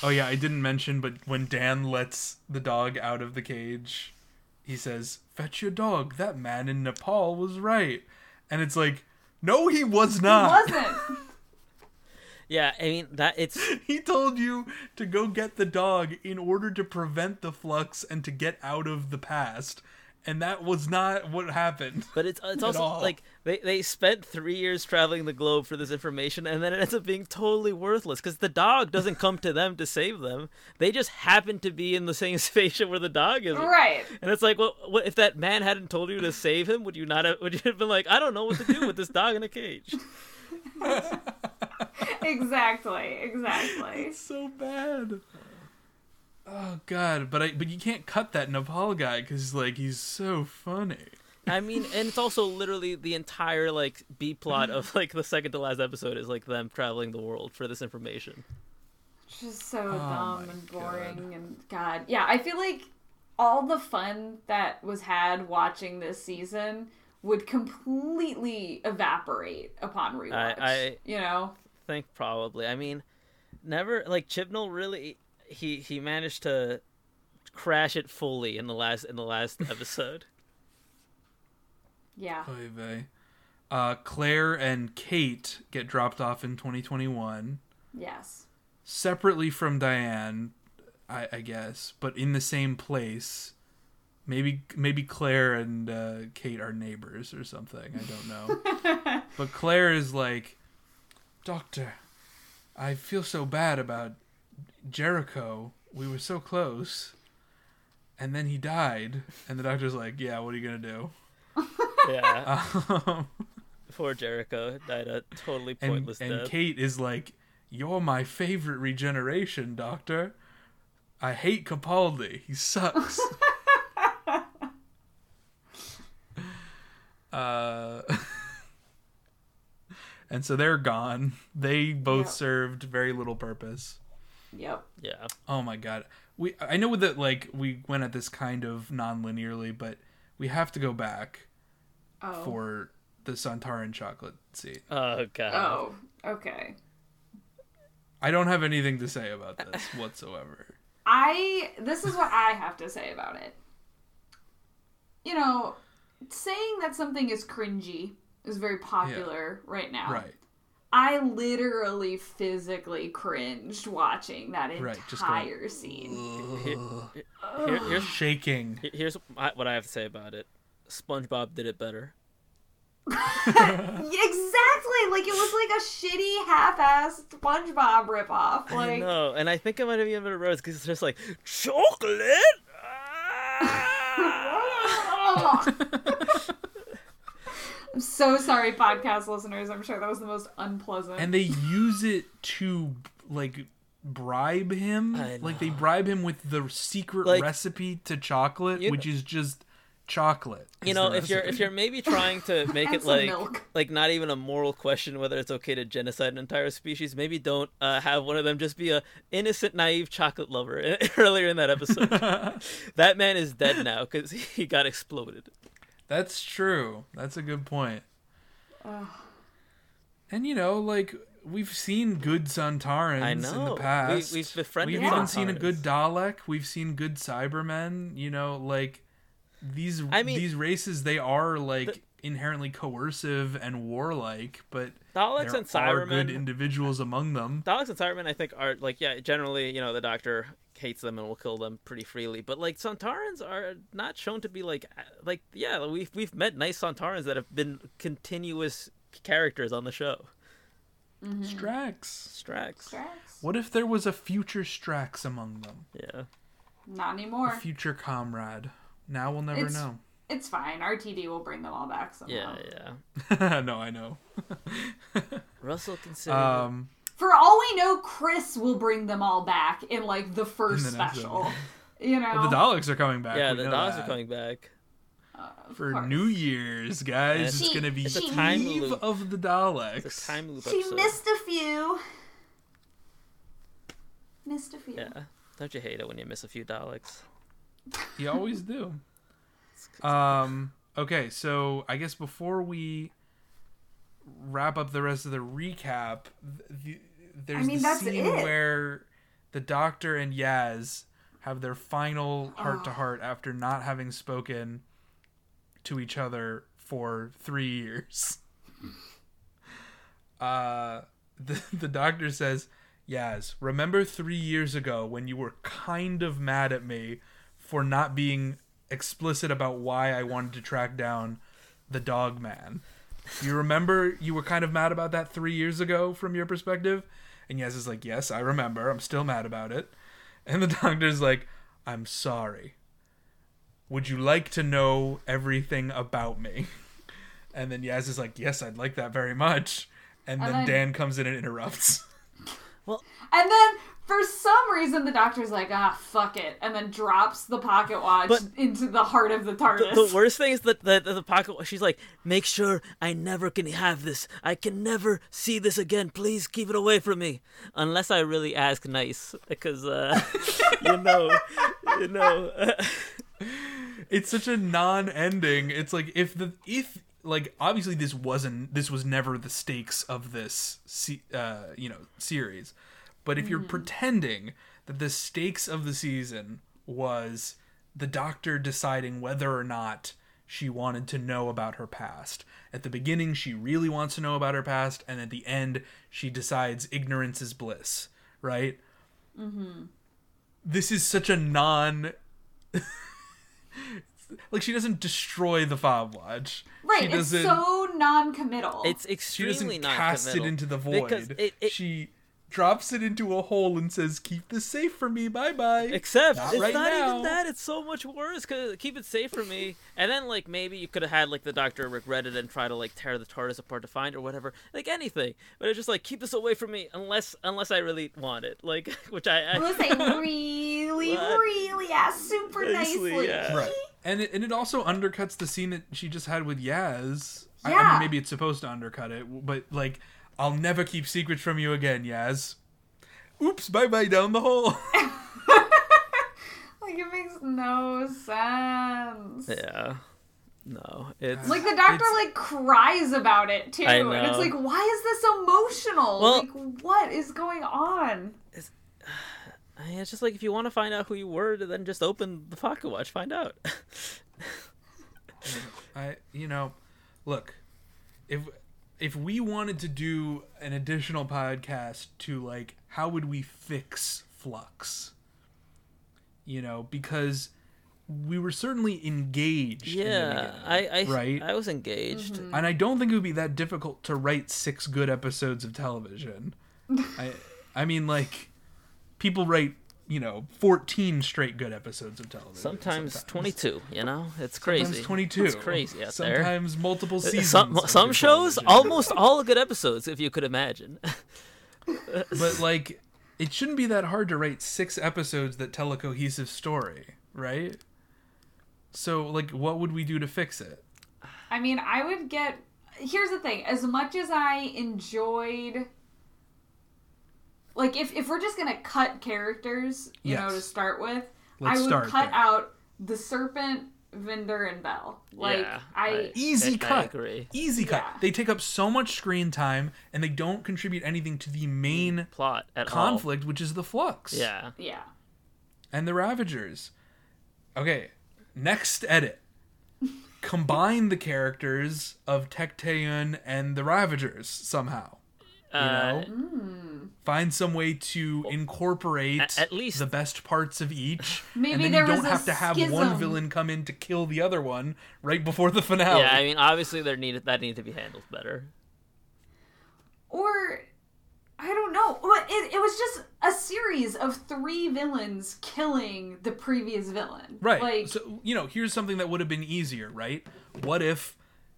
Oh yeah, I didn't mention but when Dan lets the dog out of the cage, he says, "Fetch your dog. That man in Nepal was right." And it's like, "No, he was not. He wasn't. Yeah, I mean that it's he told you to go get the dog in order to prevent the flux and to get out of the past." And that was not what happened. But it's it's also all. like they, they spent three years traveling the globe for this information, and then it ends up being totally worthless because the dog doesn't come to them to save them. They just happen to be in the same spaceship where the dog is. right. And it's like, well, what, if that man hadn't told you to save him, would you not have? Would you have been like, I don't know what to do with this dog in a cage? Exactly. Exactly. so bad. Oh god, but I but you can't cut that Nepal guy because like he's so funny. I mean, and it's also literally the entire like B plot of like the second to last episode is like them traveling the world for this information. just so Oh dumb and boring and god yeah i feel like all the fun that was had watching this season would completely evaporate upon rewatch I- you know think probably. I mean, never like Chibnall really he he managed to crash it fully in the last in the last episode. yeah Oy vey. Uh, Claire and Kate get dropped off in 2021 yes separately from Diane, I, I guess, but in the same place. Maybe maybe Claire and uh, Kate are neighbors or something. I don't know. but Claire is like, Doctor, I feel so bad about Jericho. We were so close, and then he died. And the doctor's like, Yeah, what are you gonna do? Yeah, Um, poor Jericho died a totally pointless and death. Kate is like, "You're my favorite regeneration, Doctor. I hate Capaldi. He sucks." uh, and so they're gone. They both Yep. served very little purpose. yep yeah, Oh my god. We I know that like we went at this kind of non-linearly, but we have to go back oh for the Sontaran chocolate scene. oh god. oh okay I don't have anything to say about this whatsoever. I this is what I have to say about it. You know, saying that something is cringy is very popular right now. Right. I literally physically cringed watching that Right, just entire scene. Here- here- here's Shaking. here's what I have to say about it. SpongeBob did it better. exactly, like it was like a shitty half-assed SpongeBob ripoff. I Like, know, and I think it might have even been a rose because it's just like chocolate. Ah! I'm so sorry, podcast listeners. I'm sure that was the most unpleasant. And they use it to like bribe him. I Like they bribe him with the secret Like, recipe to chocolate, you which is just chocolate. you know, if you're if you're maybe trying to make it like milk. like not even a moral question whether it's okay to genocide an entire species, maybe don't uh, have one of them just be a innocent, naive chocolate lover. Earlier in that episode, that man is dead now because he got exploded. That's true. That's a good point. Ugh. And you know, like we've seen good Sontarans I in the past. We, we've befriended. We've even seen a good Dalek. We've seen good Cybermen. You know, like these I mean, these races, they are like inherently coercive and warlike, but Daleks there and are good individuals among them. Daleks and Cybermen, I think, are like yeah. Generally, you know, the Doctor hates them and will kill them pretty freely. But like Sontarans are not shown to be like like yeah. We've we've met nice Sontarans that have been continuous characters on the show. Mm-hmm. Strax. Strax. Strax? What if there was a future Strax among them? Yeah. Not A anymore. future comrade. Now we'll never It's- know. It's fine. RTD will bring them all back somehow. Yeah, yeah. no, I know. Russell considered. Um, For all we know, Chris will bring them all back in like the first the special. one. You know, well, the Daleks are coming back. yeah, we the Daleks that. are coming back. Of for course. New Year's, guys. And It's gonna be it's a time Eve loop. of the Daleks. It's a time loop She episode. missed a few. Missed a few. Yeah. Don't you hate it when you miss a few Daleks? You always do. Um. Okay, so I guess before we wrap up the rest of the recap, the, there's I mean, the scene it. where the Doctor and Yaz have their final heart to heart after not having spoken to each other for three years. Uh, the the Doctor says, "Yaz, remember three years ago when you were kind of mad at me for not being explicit about why I wanted to track down the dog man. You remember you were kind of mad about that three years ago from your perspective? And Yaz is like, Yes, I remember. I'm still mad about it. And the doctor's like, I'm sorry. Would you like to know everything about me? And then Yaz is like, Yes, I'd like that very much. And then then- Dan comes in and interrupts. Well, and then for some reason the doctor's like, ah, fuck it, and then drops the pocket watch But- into the heart of the The, TARDIS. the worst thing is that the, the, the pocket. She's like, make sure I never can have this. I can never see this again. Please keep it away from me, unless I really ask nice, because uh, you know, you know. it's such a non-ending it's like if the if like obviously this wasn't this was never the stakes of this se- uh you know series but if you're pretending that the stakes of the season was the doctor deciding whether or not she wanted to know about her past at the beginning she really wants to know about her past and at the end she decides ignorance is bliss right mm-hmm. this is such a non like she doesn't destroy the fob watch. right, She it's doesn't. so non-committal. It's she extremely doesn't not cast it into the because void. it, it she drops it into a hole and says, "Keep this safe for me. Bye bye." Except Not it's right not now. even that. It's so much worse. Cause keep it safe for me. And then like maybe you could have had like the doctor regret it and try to like tear the TARDIS apart to find or whatever. Like anything. But it's just like keep this away from me unless unless I really want it. Like which I. I Unless I really, really ask super Nicely, nicely. yeah. Right. And it, and it also undercuts the scene that she just had with Yaz. I, I Yeah. mean, maybe it's supposed to undercut it, but like, I'll never keep secrets from you again, Yaz. Oops, bye bye down the hole. Like it makes no sense. yeah. No. It's Like the doctor like cries about it too, I and it's like, why is this emotional? Well- like, what is going on? It's, I mean, it's just like if you want to find out who you were, then just open the pocket watch, find out. I, you know, look, if if we wanted to do an additional podcast to like how would we fix flux, you know, because we were certainly engaged. in the yeah, I I right, I was engaged. Mm-hmm. and I don't think it would be that difficult to write six good episodes of television. I, I mean, like, people write. You know, fourteen straight good episodes of television. Sometimes, 22, you know? It's crazy. Sometimes twenty-two. It's crazy out there. Sometimes multiple uh, seasons. Some some shows television. almost all good episodes if you could imagine. but like it shouldn't be that hard to write six episodes that tell a cohesive story right so like what would we do to fix it I mean, I would get. Here's the thing: as much as I enjoyed, like, if if we're just gonna cut characters, you know, to start with, Let's I would start cut there. out the Serpent, Vinder, and Bell. Like, yeah, I. easy I cut agree. easy cut Yeah. they take up so much screen time and they don't contribute anything to the main Plot at conflict which is the flux. Yeah. Yeah. and the ravagers okay next edit combine the characters of Tecteun and the Ravagers somehow. You Uh, know, Hmm. Find some way to incorporate A- at least- the best parts of each. Maybe and then there you don't a have to have one villain come in to kill the other one right before the finale. yeah, I mean, obviously there needed that needed to be handled better. Or I don't know. Well, It, it was just a series of three villains killing the previous villain. Right. Like so, you know, here's something that would have been easier, right? What if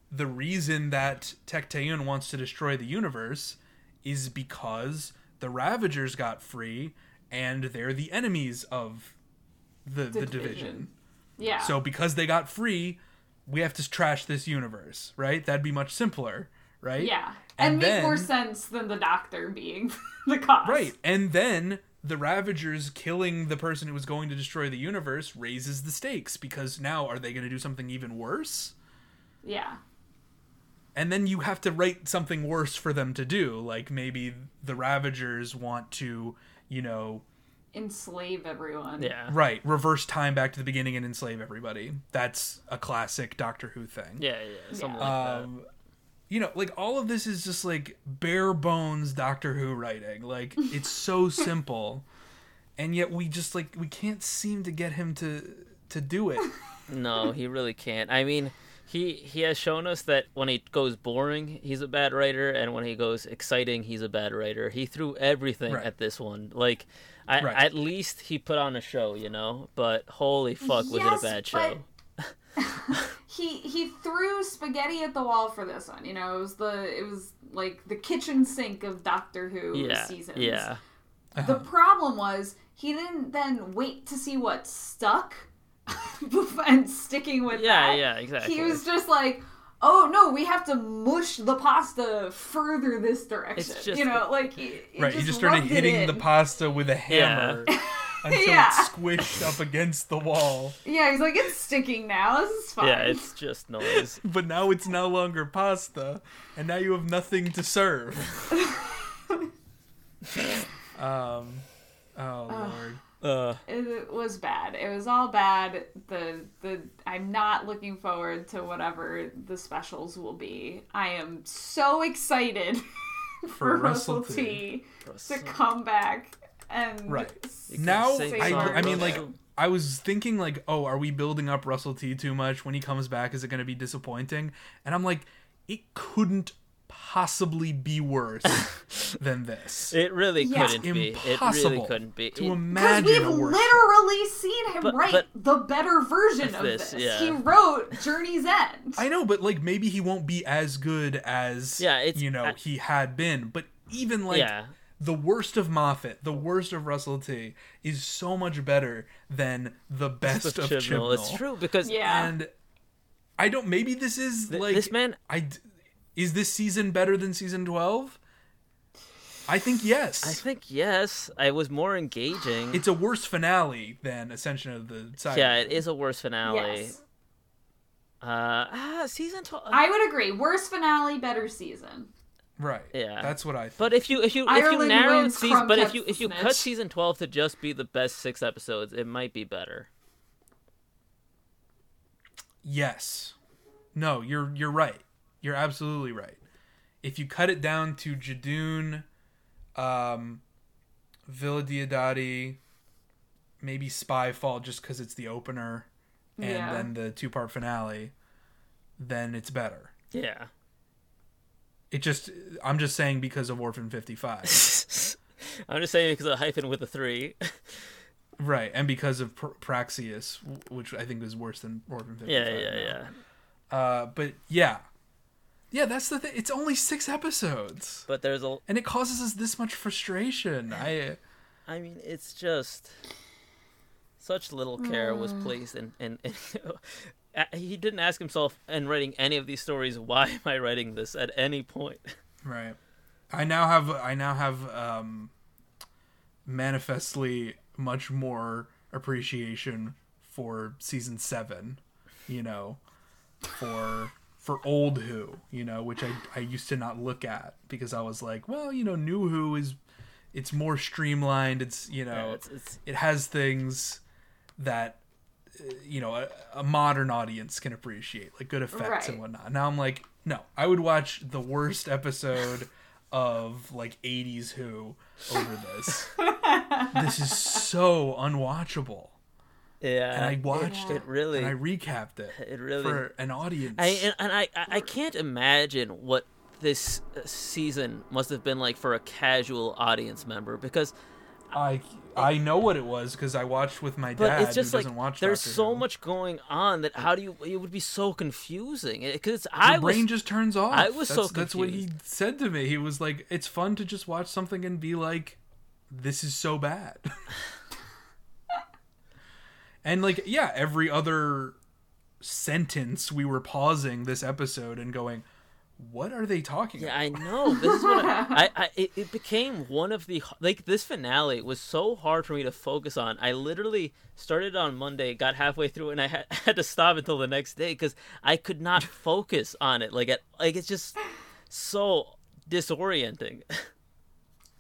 the reason that Tecteun wants to destroy the universe is because the Ravagers got free and they're the enemies of the, the, division. division. yeah. So because they got free, we have to trash this universe, right? That'd be much simpler, right? yeah. And, and make more sense than the doctor being the cause. Right. And then the Ravagers killing the person who was going to destroy the universe raises the stakes because now are they going to do something even worse? Yeah. And then you have to write something worse for them to do. Like maybe the Ravagers want to, you know, Enslave everyone. Yeah. right, reverse time back to the beginning and enslave everybody. That's a classic Doctor Who thing. Yeah, yeah, something Yeah. like um, you know, like all of this is just like bare bones Doctor Who writing. Like it's so simple, and yet we just like we can't seem to get him to to do it. No, he really can't. I mean, he he has shown us that when he goes boring, he's a bad writer, and when he goes exciting, he's a bad writer. He threw everything Right. at this one. Like, I, Right. at least he put on a show, you know. But holy fuck, was Yes, it a bad but- show? He he threw spaghetti at the wall for this one. You know, it was the it was like the kitchen sink of Doctor Who Yeah, seasons. yeah. Uh-huh. The problem was he didn't then wait to see what stuck and sticking with Yeah, that. yeah, exactly. He was just like, "Oh no, we have to mush the pasta further this direction." It's just- you know, like he, he right, just he just started hitting the pasta with a hammer until Yeah. it squished up against the wall. Yeah, he's like, "It's sticking now. This is fine." Yeah, it's just noise. But now it's no longer pasta, and now you have nothing to serve. um, oh lord. Uh, it was bad. It was all bad. The the I'm not looking forward to whatever the specials will be. I am so excited for, Russell Russell T. T to come back and Right. Now, I, I mean, like, I was thinking, like, oh, are we building up Russell T too much? When he comes back, is it going to be disappointing? And I'm like, it couldn't possibly be worse than this. it really Yeah. couldn't be. It really Impossible couldn't be. to It- Because imagine we've a worse. literally seen him But- write but- the better version Of of this, this. yeah. He wrote Journey's End. I know, but like maybe he won't be as good as Yeah, it's- you know I- he had been. But even like Yeah. the worst of Moffat, the worst of Russell T, is so much better than the best of Chibnall. Chibnall. It's true because Yeah. And I don't. Maybe this is Th- like this man- I d- is this season better than season twelve? I think yes. I think yes, I was more engaging. it's a worse finale than Ascension of the Cyber. yeah, it is a worse finale. Yes. Uh, ah, season twelve. I would agree. Worst finale, better season. Right. Yeah. That's what I. Think. But if you if you if you Ireland narrow wins, season, but if you if you cut season twelve to just be the best six episodes, it might be better. Yes. No, you're you're right. You're absolutely right. If you cut it down to Judoon, um, Villa Diodati, maybe Spyfall just because it's the opener, and Yeah. then the two part finale, then it's better. Yeah. It just I'm just saying because of Orphan 55. I'm just saying because of hyphen with a three. right, and because of Pr- Praxeus, which I think is worse than Orphan 55. yeah, yeah, now. yeah. Uh, but yeah. Yeah, that's the thing. It's only 6 episodes. But there's a. and it causes us this much frustration. I I mean, it's just such little care was placed in, and. in he didn't ask himself in writing any of these stories why am I writing this at any point. right. I now have I now have um manifestly much more appreciation for season 7, you know, for for old Who, you know, which I I used to not look at because I was like, well, you know, new Who is it's more streamlined, it's, you know, Yeah, it's, it's it has things that uh, you know a, a modern audience can appreciate, like good effects and whatnot. Now I'm like, no, I would watch the worst episode of like '80s Who over this. this is so unwatchable. Yeah, And I watched it it, really, and I recapped it it really. for an audience. I and, and I I can't imagine what this uh, season must have been like for a casual audience member because I I know what it was because I watched with my but dad it's just who like doesn't watch. there's Doctor so Who. much going on that how do you it would be so confusing because The I was brain just turns off. I was so that's, that's what he said to me. He was like, "It's fun to just watch something and be like, this is so bad." and like, yeah, every other sentence we were pausing this episode and going, "What are they talking about? Yeah, about?" I know. This is what I, I, I it, it became one of the like this finale was so hard for me to focus on. I literally started on Monday, got halfway through, and I had, had to stop until the next day because I could not focus on it. Like, at, like it's just so disorienting.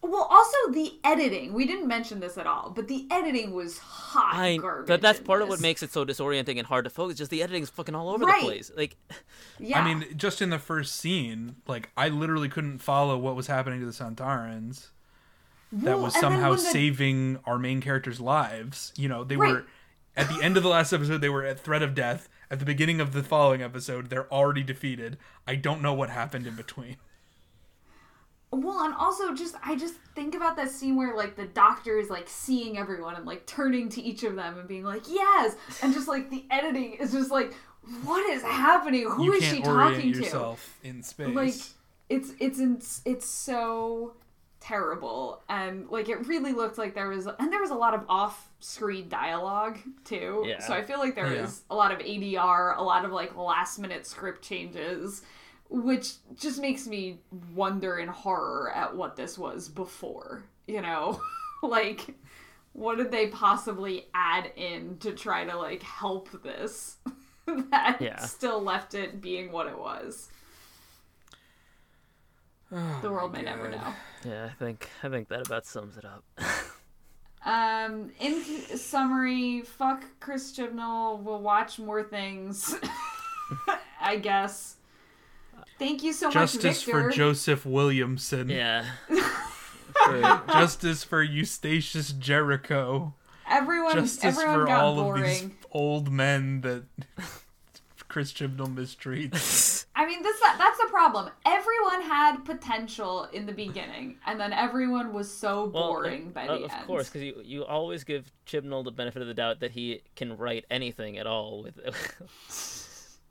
Well, also the editing. We didn't mention this at all, but the editing was hot I garbage. but that's in part of what makes it so disorienting and hard to focus. Just the editing's fucking all over Right. the place. Like, Yeah. I mean, just in the first scene, like I literally couldn't follow what was happening to the Sontarans. That Well, was somehow the- saving our main characters' lives. You know, they Right. were at the end of the last episode. They were at threat of death. At the beginning of the following episode, they're already defeated. I don't know what happened in between. Well, and also just I just think about that scene where like the doctor is like seeing everyone and like turning to each of them and being like, "Yes," and just like the editing is just like, "What is happening? Who you is can't she orient talking yourself in space. Like, it's it's in, it's so terrible and like it really looked like there was and there was a lot of off-screen dialogue too. Yeah. So I feel like there Yeah. was a lot of ADR, a lot of like last-minute script changes which just makes me wonder in horror at what this was before, you know? like what did they possibly add in to try to like help this that Yeah. still left it being what it was? the world may never know. yeah, I think I think that about sums it up. Um, in summary, fuck Chris Chibnall. We'll watch more things. I guess. Thank you so Justice much, Victor. for Joseph Williamson. Yeah. Justice for Eustacius Jericho. everyone, Justice everyone for got all boring. of these old men that Chris Chibnall mistreats. I mean, this that's the problem. Everyone had potential in the beginning, and then everyone was so Well, boring by uh, the of end. course, because you, you always give Chibnall the benefit of the doubt that he can write anything at all with,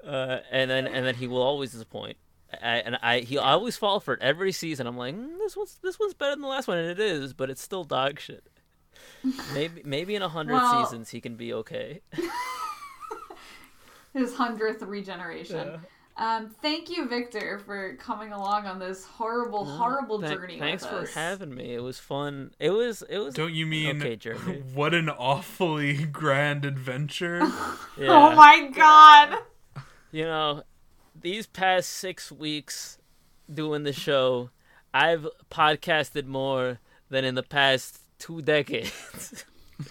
uh, and then and then he will always disappoint. I, and I he always fall for it every season. I'm like, mm, this one's this one's better than the last one, and it is, but it's still dog shit. Maybe maybe in a hundred Well- seasons he can be okay. His hundredth regeneration. Um, thank you, Victor, for coming along on this horrible, horrible Thank- journey. Thanks with for us. having me. It was fun. It was it was. Don't you mean Okay, Jeremy. what an awfully grand adventure? Yeah. Oh my god! you know, these past six weeks doing the show, I've podcasted more than in the past two decades.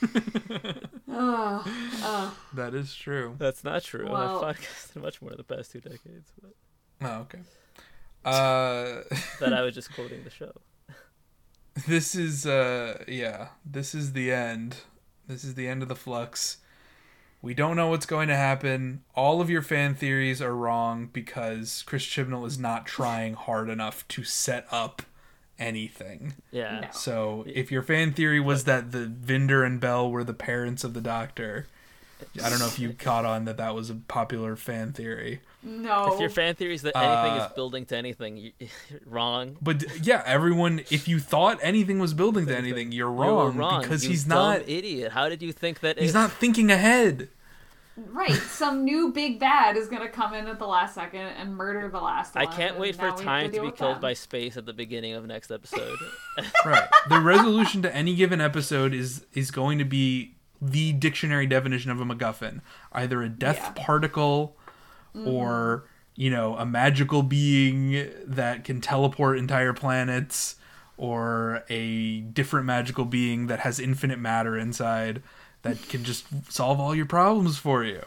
Ugh, ugh. that is true. That's not true. Well- I've podcasted much more in the past two decades, but Oh, okay. Uh, that I was just quoting the show. this is uh, yeah, this is the end. This is the end of the flux. We don't know what's going to happen. All of your fan theories are wrong because Chris Chibnall is not trying hard enough to set up anything. Yeah. No. So if your fan theory was that the Vinder and Bel were the parents of the Doctor, I don't know if you caught on that that was a popular fan theory. No. If your fan theory is that anything Uh, is building to anything, you, wrong. But yeah, everyone, if you thought anything was building to anything, you're wrong, you were wrong because you he's dumb not. idiot. How did you think that? He's if- not thinking ahead. Right, some new big bad is gonna come in at the last second and murder the last I can't wait for now we have time to deal be killed them. by space at the beginning of next episode. Right. The resolution to any given episode is is going to be the dictionary definition of a MacGuffin, either a death Yeah. Mm-hmm. particle, or you know a magical being that can teleport entire planets, or a different magical being that has infinite matter inside. That can just solve all your problems for you.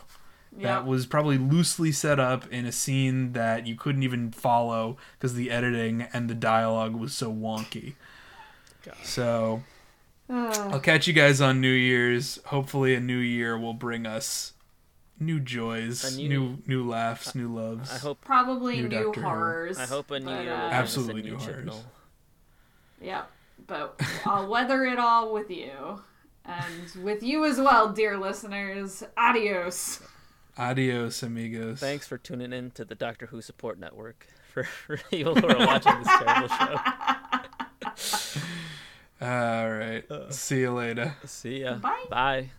That Yep. was probably loosely set up in a scene that you couldn't even follow because the editing and the dialogue was so wonky. God. So Ugh. I'll catch you guys on New Year's. Hopefully, a new year will bring us new joys, new- new new laughs, new loves. I hope. Probably New new, horrors. I hope a new but, year uh, bring a Absolutely new new horrors. Chibnall. Yep. But I'll weather it all with you. And with you as well, dear listeners. Adios. Adios, amigos. Thanks for tuning in to the Doctor Who Support Network for, for people who are watching this terrible show. All right. Uh, see you later. See ya. Bye. Bye.